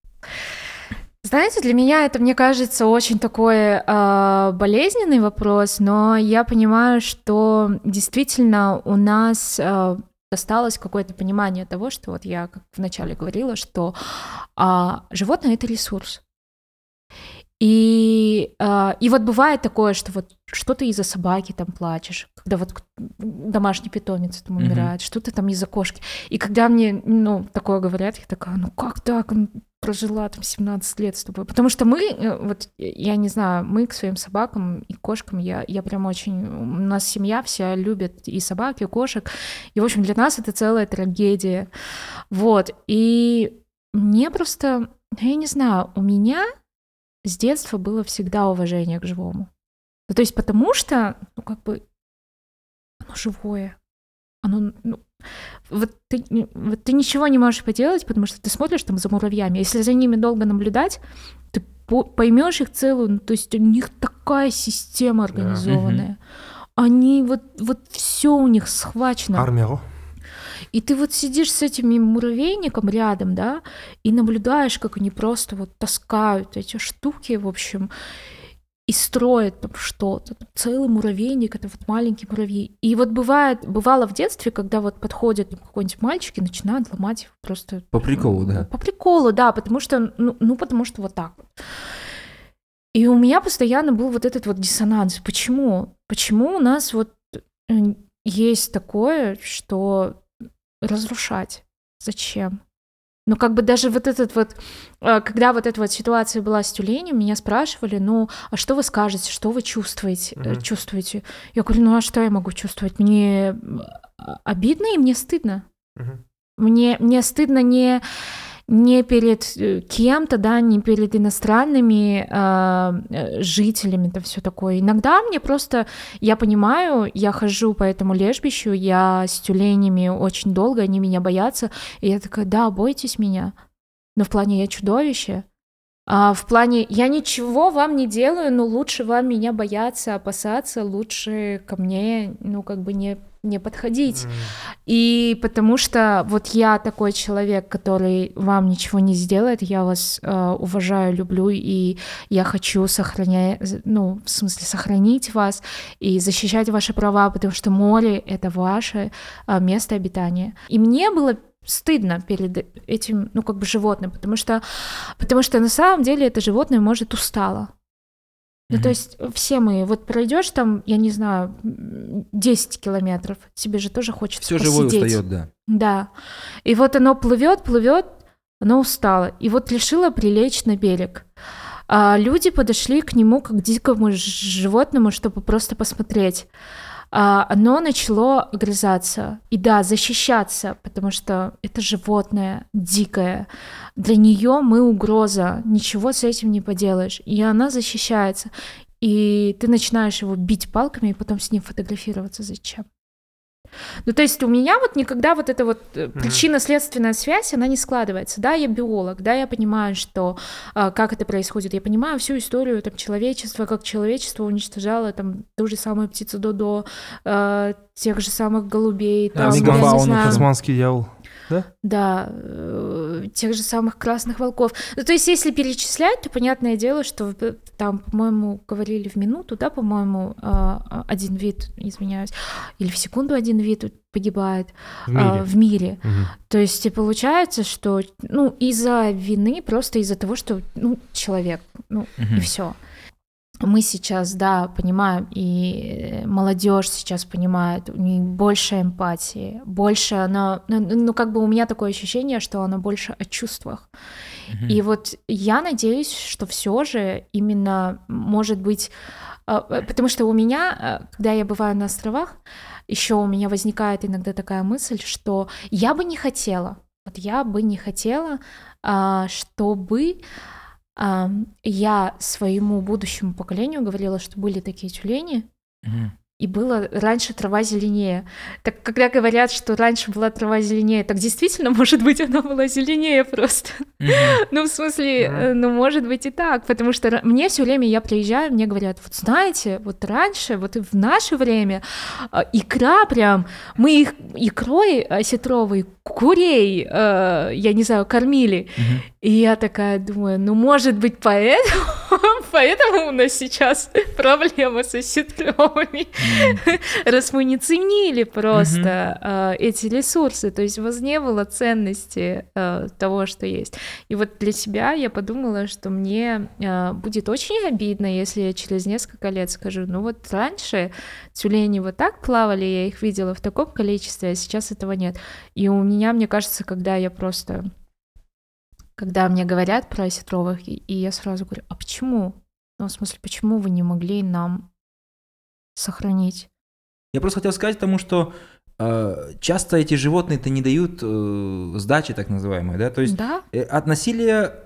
Знаете, для меня это, мне кажется, очень такой э, болезненный вопрос, но я понимаю, что действительно у нас э, осталось какое-то понимание того, что вот я как вначале говорила, что а, животное это ресурс. И, а, и вот бывает такое, что вот что ты из-за собаки там плачешь, когда вот домашний питомец там умирает, что ты там из-за кошки. И когда мне, ну, такое говорят, я такая, ну как так, он прожила там 17 лет с тобой. Потому что мы, э, вот я не знаю, мы к своим собакам и кошкам, я, я прям очень, у нас семья вся любит и собак, и кошек. И, в общем, для нас это целая трагедия. Вот. И мне просто, ну, я не знаю, у меня с детства было всегда уважение к живому. Ну, то есть потому что, ну, как бы, оно живое. Оно, ну, вот ты, вот ты ничего не можешь поделать, потому что ты смотришь там за муравьями. Если за ними долго наблюдать, ты по- поймешь их целую, ну, то есть у них такая система организованная. Они вот, вот все у них схвачено. Армия И ты вот сидишь с этими муравейником рядом, да, и наблюдаешь, как они просто вот таскают эти штуки, в общем, и строят там что-то. Целый муравейник, это вот маленький муравей. И вот бывает, бывало в детстве, когда вот подходит там какой-нибудь мальчик и начинает ломать просто... По приколу, да. По приколу, да, потому что, ну, ну потому что вот так вот. И у меня постоянно был вот этот вот диссонанс. Почему? Почему у нас вот э, есть такое, что разрушать? Зачем? Ну, как бы даже вот этот вот, э, когда вот эта вот ситуация была с тюленем, меня спрашивали, ну, а что вы скажете, что вы чувствуете? э, Мгм. чувствуете? Я говорю, ну, а что я могу чувствовать? Мне м, обидно и мне стыдно. Мгм. Мне, мне стыдно не, не перед э, кем-то, да, не перед иностранными а, э, жителями, там все такое. Иногда мне просто, я понимаю, я хожу по этому лежбищу, я с тюленями очень долго, они меня боятся, и я такая, да, бойтесь меня, но в плане я чудовище. А в плане я ничего вам не делаю, но лучше вам меня бояться, опасаться, лучше ко мне, ну, как бы не, не подходить. М. И потому что вот я такой человек, который вам ничего не сделает, я вас э, уважаю, люблю, и я хочу сохранять, ну, в смысле, сохранить вас и защищать ваши права, потому что море — это ваше э, место обитания. И мне было стыдно перед этим, ну, как бы животным, потому что, потому что на самом деле это животное может устало. Ну, то есть все мы, вот пройдешь там, я не знаю, м, 10 километров, тебе же тоже хочется Все живое посидеть. устает, да. Да. И вот оно плывет, плывет, оно устало. И вот решило прилечь на берег. А люди подошли к нему как к дикому животному, чтобы просто посмотреть. А оно начало огрызаться. И да, защищаться, потому что это животное дикое. Для нее мы угроза. Ничего с этим не поделаешь. И она защищается. И ты начинаешь его бить палками и потом с ним фотографироваться. Зачем? Ну, то есть у меня вот никогда вот эта вот э, причинно-следственная связь, она не складывается. Да, я биолог, да, я понимаю, что а, как это происходит, я понимаю всю историю там человечества, как человечество уничтожало там ту же самую птицу Додо, а, тех же самых голубей, там, я не знаю, Тасманский дьявол. Да, э, тех же самых красных волков. Ну, то есть, если перечислять, то понятное дело, что там, по-моему, говорили в минуту, да, по-моему, а, один вид, извиняюсь, или в секунду один вид погибает В а, мире. в мире. Мгм. То есть и получается, что ну из-за вины, просто из-за того, что ну человек, ну и Мгм. все. Мы сейчас, да, понимаем, и молодежь сейчас понимает, у них больше эмпатии, больше она, ну, ну, как бы у меня такое ощущение, что она больше о чувствах. Mm-hmm. И вот я надеюсь, что все же именно, может быть, а, потому что у меня, а, когда я бываю на островах, еще у меня возникает иногда такая мысль, что я бы не хотела, вот я бы не хотела, а, чтобы я своему будущему поколению говорила, что были такие тюлени, угу и было раньше трава зеленее. Так когда говорят, что раньше была трава зеленее, так действительно, <laughs> может быть, она была зеленее просто. Mm-hmm. ну, в смысле, mm-hmm. ну, может быть и так, потому что мне все время, я приезжаю, мне говорят, вот знаете, вот раньше, вот в наше время а, икра прям, мы их икрой осетровой курей, э, я не знаю, кормили. Mm-hmm. И я такая думаю, ну, может быть, поэтому, <laughs> поэтому у нас сейчас проблема со осетровыми. раз мы не ценили просто э, эти ресурсы, то есть у вас не было ценности э, того, что есть. И вот для себя я подумала, что мне э, будет очень обидно, если я через несколько лет скажу, ну вот раньше тюлени вот так плавали, я их видела в таком количестве, а сейчас этого нет. И у меня, мне кажется, когда я просто когда мне говорят про осетровых, и я сразу говорю, а почему? Ну, в смысле, почему вы не могли нам сохранить. Я просто хотел сказать тому, что э, часто эти животные-то не дают э, сдачи, так называемой, да, то есть да? э, от насилия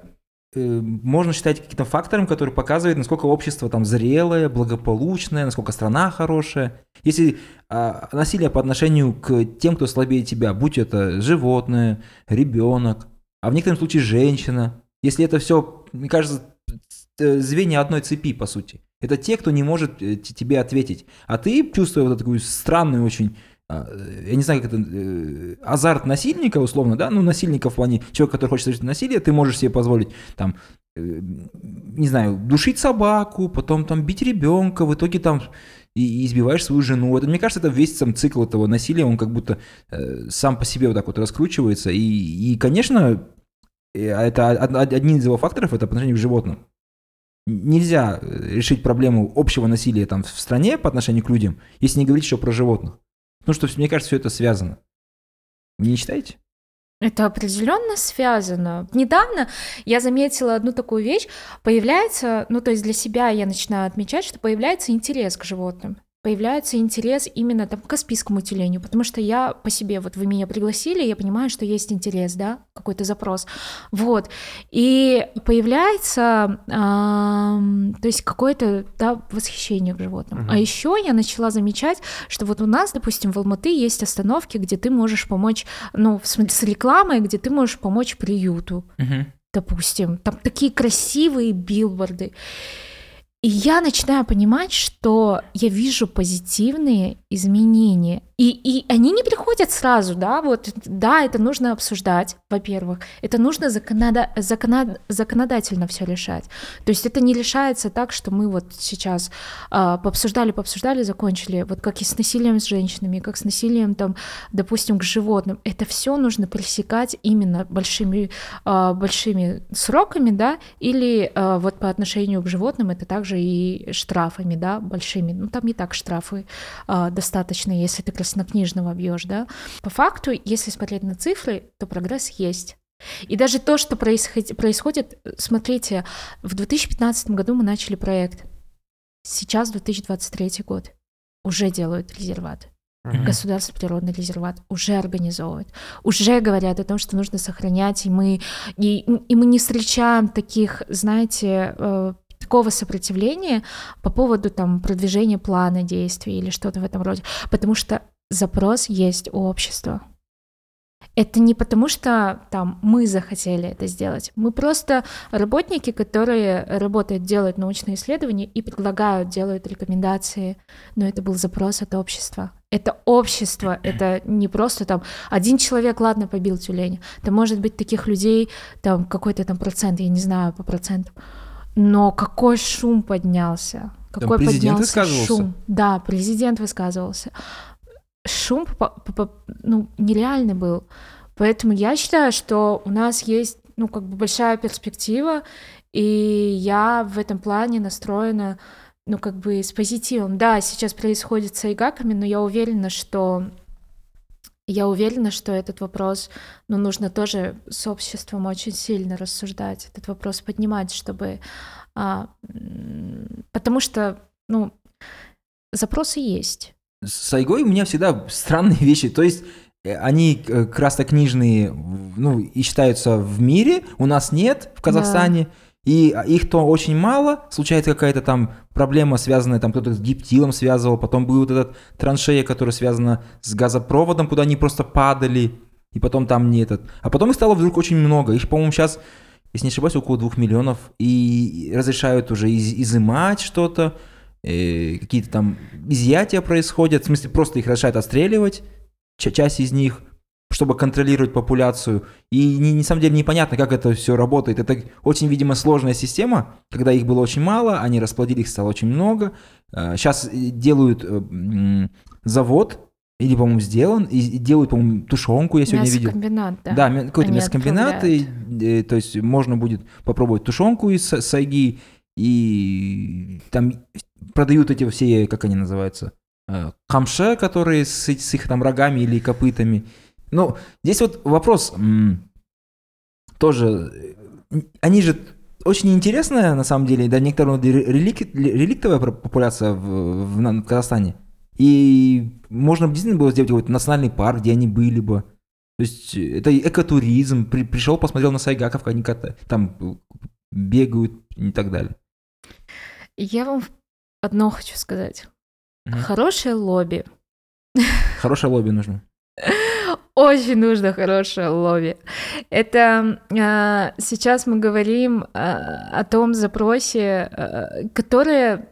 можно считать каким-то фактором, который показывает, насколько общество там зрелое, благополучное, насколько страна хорошая. Если э, насилие по отношению к тем, кто слабее тебя, будь это животное, ребенок, а в некотором случае женщина, если это все, мне кажется, звенья одной цепи, по сути. Это те, кто не может э, тебе ответить. А ты, чувствуя вот такую странную очень а, я не знаю, как это, э, азарт насильника, условно, да, ну, насильника в плане человека, который хочет совершить насилие, ты можешь себе позволить, там, э, не знаю, душить собаку, потом там бить ребенка, в итоге там и, избиваешь свою жену. Это, мне кажется, это весь сам цикл этого насилия, он как будто э, сам по себе вот так вот раскручивается. И, и конечно, это один из его факторов, это по отношению к животным нельзя э, решить проблему общего насилия там в стране по отношению к людям, если не говорить еще про животных. Потому что, мне кажется, все это связано. Не считаете? Это определенно связано. Недавно я заметила одну такую вещь. Появляется, ну то есть для себя я начинаю отмечать, что появляется интерес к животным появляется интерес именно там, к каспийскому тюленю, потому что я по себе, вот вы меня пригласили, я понимаю, что есть интерес, да, какой-то запрос, вот, и появляется, э, то есть какое-то, да, восхищение к животным. Uh-huh. А еще я начала замечать, что вот у нас, допустим, в Алматы есть остановки, где ты можешь помочь, ну, с, с рекламой, где ты можешь помочь приюту, uh-huh. допустим, там такие красивые билборды. И я начинаю понимать, что я вижу позитивные изменения. И, и они не приходят сразу, да, вот, да, это нужно обсуждать, во-первых, это нужно законода, законод, законодательно все решать. То есть это не решается так, что мы вот сейчас э, пообсуждали, пообсуждали, закончили, вот как и с насилием с женщинами, как с насилием там, допустим, к животным. Это все нужно пресекать именно большими, э, большими сроками, да, или э, вот по отношению к животным это также и штрафами, да, большими. Ну, там не так штрафы а, достаточно, если ты краснокнижного бьешь, да. По факту, если смотреть на цифры, то прогресс есть. И даже то, что происход... происходит, смотрите, в 2015 году мы начали проект. Сейчас 2023 год. Уже делают резерват. Mm-hmm. Государственный природный резерват уже организовывает, уже говорят о том, что нужно сохранять, и мы, и, и мы не встречаем таких, знаете, э, такого сопротивления по поводу там продвижения плана действий или что-то в этом роде, потому что запрос есть у общества. Это не потому, что там мы захотели это сделать. Мы просто работники, которые работают, делают научные исследования и предлагают, делают рекомендации. Но это был запрос от общества. Это общество, <clears throat> это не просто там один человек, ладно, побил тюленя. Это может быть таких людей, там какой-то там процент, я не знаю по процентам. Но какой шум поднялся? Какой Там президент поднялся высказывался? шум? Да, президент высказывался. Шум ну, нереальный был. Поэтому я считаю, что у нас есть ну, как бы большая перспектива, и я в этом плане настроена ну, как бы с позитивом. Да, сейчас происходит с айгаками, но я уверена, что я уверена, что этот вопрос, ну, нужно тоже с обществом очень сильно рассуждать, этот вопрос поднимать, чтобы... А, потому что, ну, запросы есть. С Айгой у меня всегда странные <laughs> вещи. То есть э, они э, краснокнижные, ну, и считаются в мире, у нас нет в Казахстане. Да. И а, их то очень мало, случается какая-то там проблема, связанная, там кто-то с гиптилом связывал, потом был вот этот траншея, которая связана с газопроводом, куда они просто падали, и потом там не этот. А потом их стало вдруг очень много. Их, по-моему, сейчас, если не ошибаюсь, около двух миллионов, и разрешают уже из изымать что-то, какие-то там изъятия происходят, в смысле просто их разрешают отстреливать, часть из них, чтобы контролировать популяцию. И не, на самом деле непонятно, как это все работает. Это очень, видимо, сложная система, когда их было очень мало, они расплодили, их стало очень много. Сейчас э, делают э, завод, или, по-моему, сделан, и делают, по-моему, тушенку, я сегодня видел. Мясокомбинат, да. Да, какой-то мясокомбинат, и, и, то есть можно будет попробовать тушенку из сайги, и там продают эти все, как они называются, э, камше, которые с, с их там рогами или копытами. Ну, здесь вот вопрос тоже, э, они же очень интересная, на самом деле, да, некоторая релик, реликтовая популяция в, в, в Казахстане. И можно действительно было сделать какой-то национальный парк, где они были бы. То есть это экотуризм. При, пришел, посмотрел на сайгаков, они там бегают и так далее. Я вам одно хочу сказать. Угу. Хорошее лобби. <laughs> Хорошее лобби нужно. Очень нужно хорошее лобби. Это э, сейчас мы говорим э, о том запросе, э, которое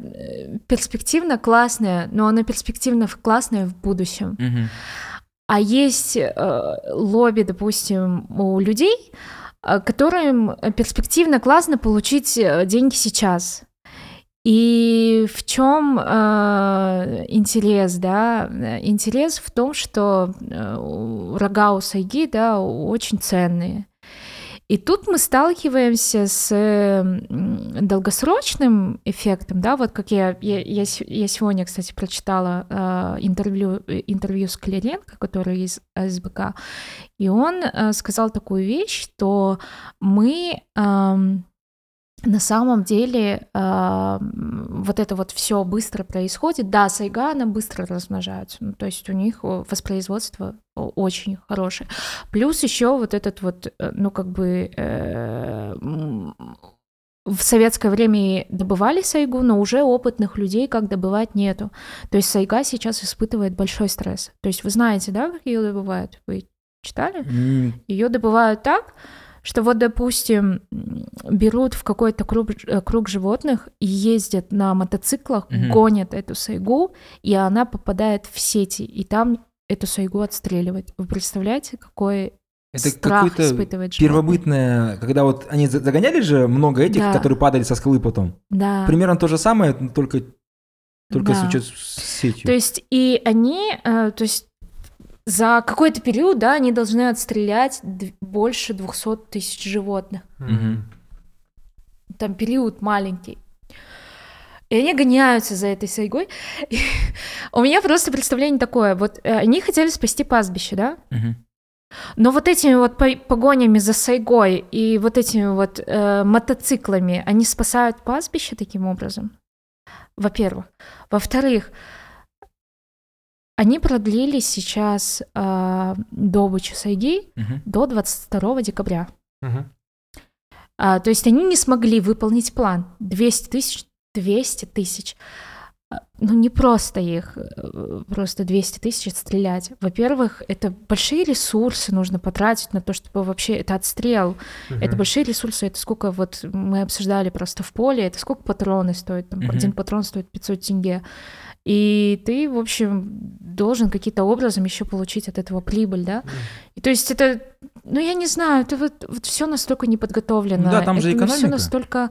перспективно классное, но оно перспективно классное в будущем. Угу. А есть э, лобби, допустим, у людей, которым перспективно классно получить деньги сейчас. И в чем э, интерес, да? Интерес в том, что э, рога у сайги, да, очень ценные. И тут мы сталкиваемся с долгосрочным эффектом, да, вот как я, я, я, сегодня, кстати, прочитала э, интервью, интервью с Клеренко, который из СБК, и он э, сказал такую вещь, что мы... Э, на самом деле э, вот это вот все быстро происходит. Да, сайганы быстро размножаются, ну, то есть у них воспроизводство очень хорошее. Плюс еще вот этот вот, э, ну как бы э, в советское время добывали сайгу, но уже опытных людей, как добывать, нету. То есть сайга сейчас испытывает большой стресс. То есть вы знаете, да, как ее добывают? Вы читали? Mm. Ее добывают так, что вот, допустим, берут в какой-то круг, э, круг животных и ездят на мотоциклах, угу. гонят эту сайгу, и она попадает в сети, и там эту сайгу отстреливают. Вы представляете, какой это какое-то первобытное, когда вот они загоняли же много этих, да. которые падали со скалы потом. Да. Примерно то же самое, только только да. с, с сетью. То есть и они, э, то есть за какой-то период, да, они должны отстрелять больше 200 тысяч животных. Mm-hmm. Там период маленький. И они гоняются за этой сайгой. И у меня просто представление такое. Вот э, они хотели спасти пастбище, да? Mm-hmm. Но вот этими вот погонями за сайгой и вот этими вот э, мотоциклами, они спасают пастбище таким образом? Во-первых. Во-вторых, они продлили сейчас э, добычу сайги uh-huh. до 22 декабря. Uh-huh. А, то есть они не смогли выполнить план. 200 тысяч, 200 тысяч. А, ну, не просто их, э, просто 200 тысяч отстрелять. Во-первых, это большие ресурсы нужно потратить на то, чтобы вообще... Это отстрел. Uh-huh. Это большие ресурсы. Это сколько вот мы обсуждали просто в поле. Это сколько патроны стоят. Там, uh-huh. Один патрон стоит 500 тенге. И ты, в общем, должен каким-то образом еще получить от этого прибыль, да? Mm. И то есть это, ну я не знаю, это вот, вот все настолько неподготовлено. Да, там же это экономика. Все настолько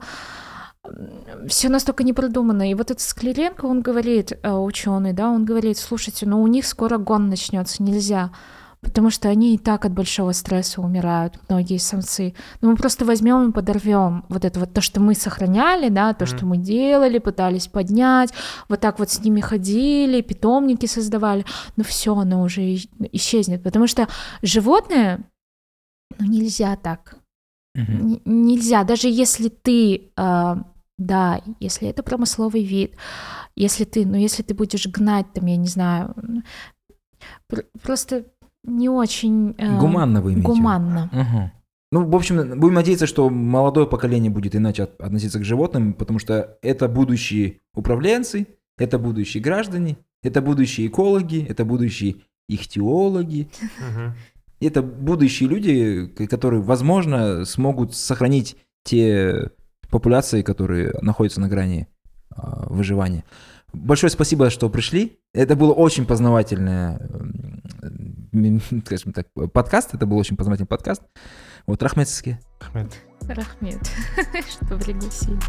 все настолько не продумано. И вот этот Склеренко, он говорит, э, ученый, да, он говорит, слушайте, ну у них скоро гон начнется, нельзя. Потому что они и так от большого стресса умирают, многие самцы. Но мы просто возьмем и подорвем вот это вот то, что мы сохраняли, да, то, Мгм. что мы делали, пытались поднять, вот так вот с ними ходили, питомники создавали, но все, оно уже исчезнет, потому что животное, ну нельзя так, Мгм. Н- нельзя, даже если ты, а, да, если это промысловый вид, если ты, ну если ты будешь гнать там, я не знаю, просто не очень э, Гуманно вы имеете гуманно. Мгм. Ну, в общем, будем надеяться, что молодое поколение будет иначе от- относиться к животным, потому что это будущие управленцы, это будущие граждане, это будущие экологи, это будущие ихтиологи, Мгм. это будущие люди, которые, возможно, смогут сохранить те популяции, которые находятся на грани а, выживания. Большое спасибо, что пришли. Это было очень познавательное, <laughs> скажем так, подкаст. Это был очень познавательный подкаст. Вот, Рахметовский. Рахмет. Рахмет, <laughs> что пригласили.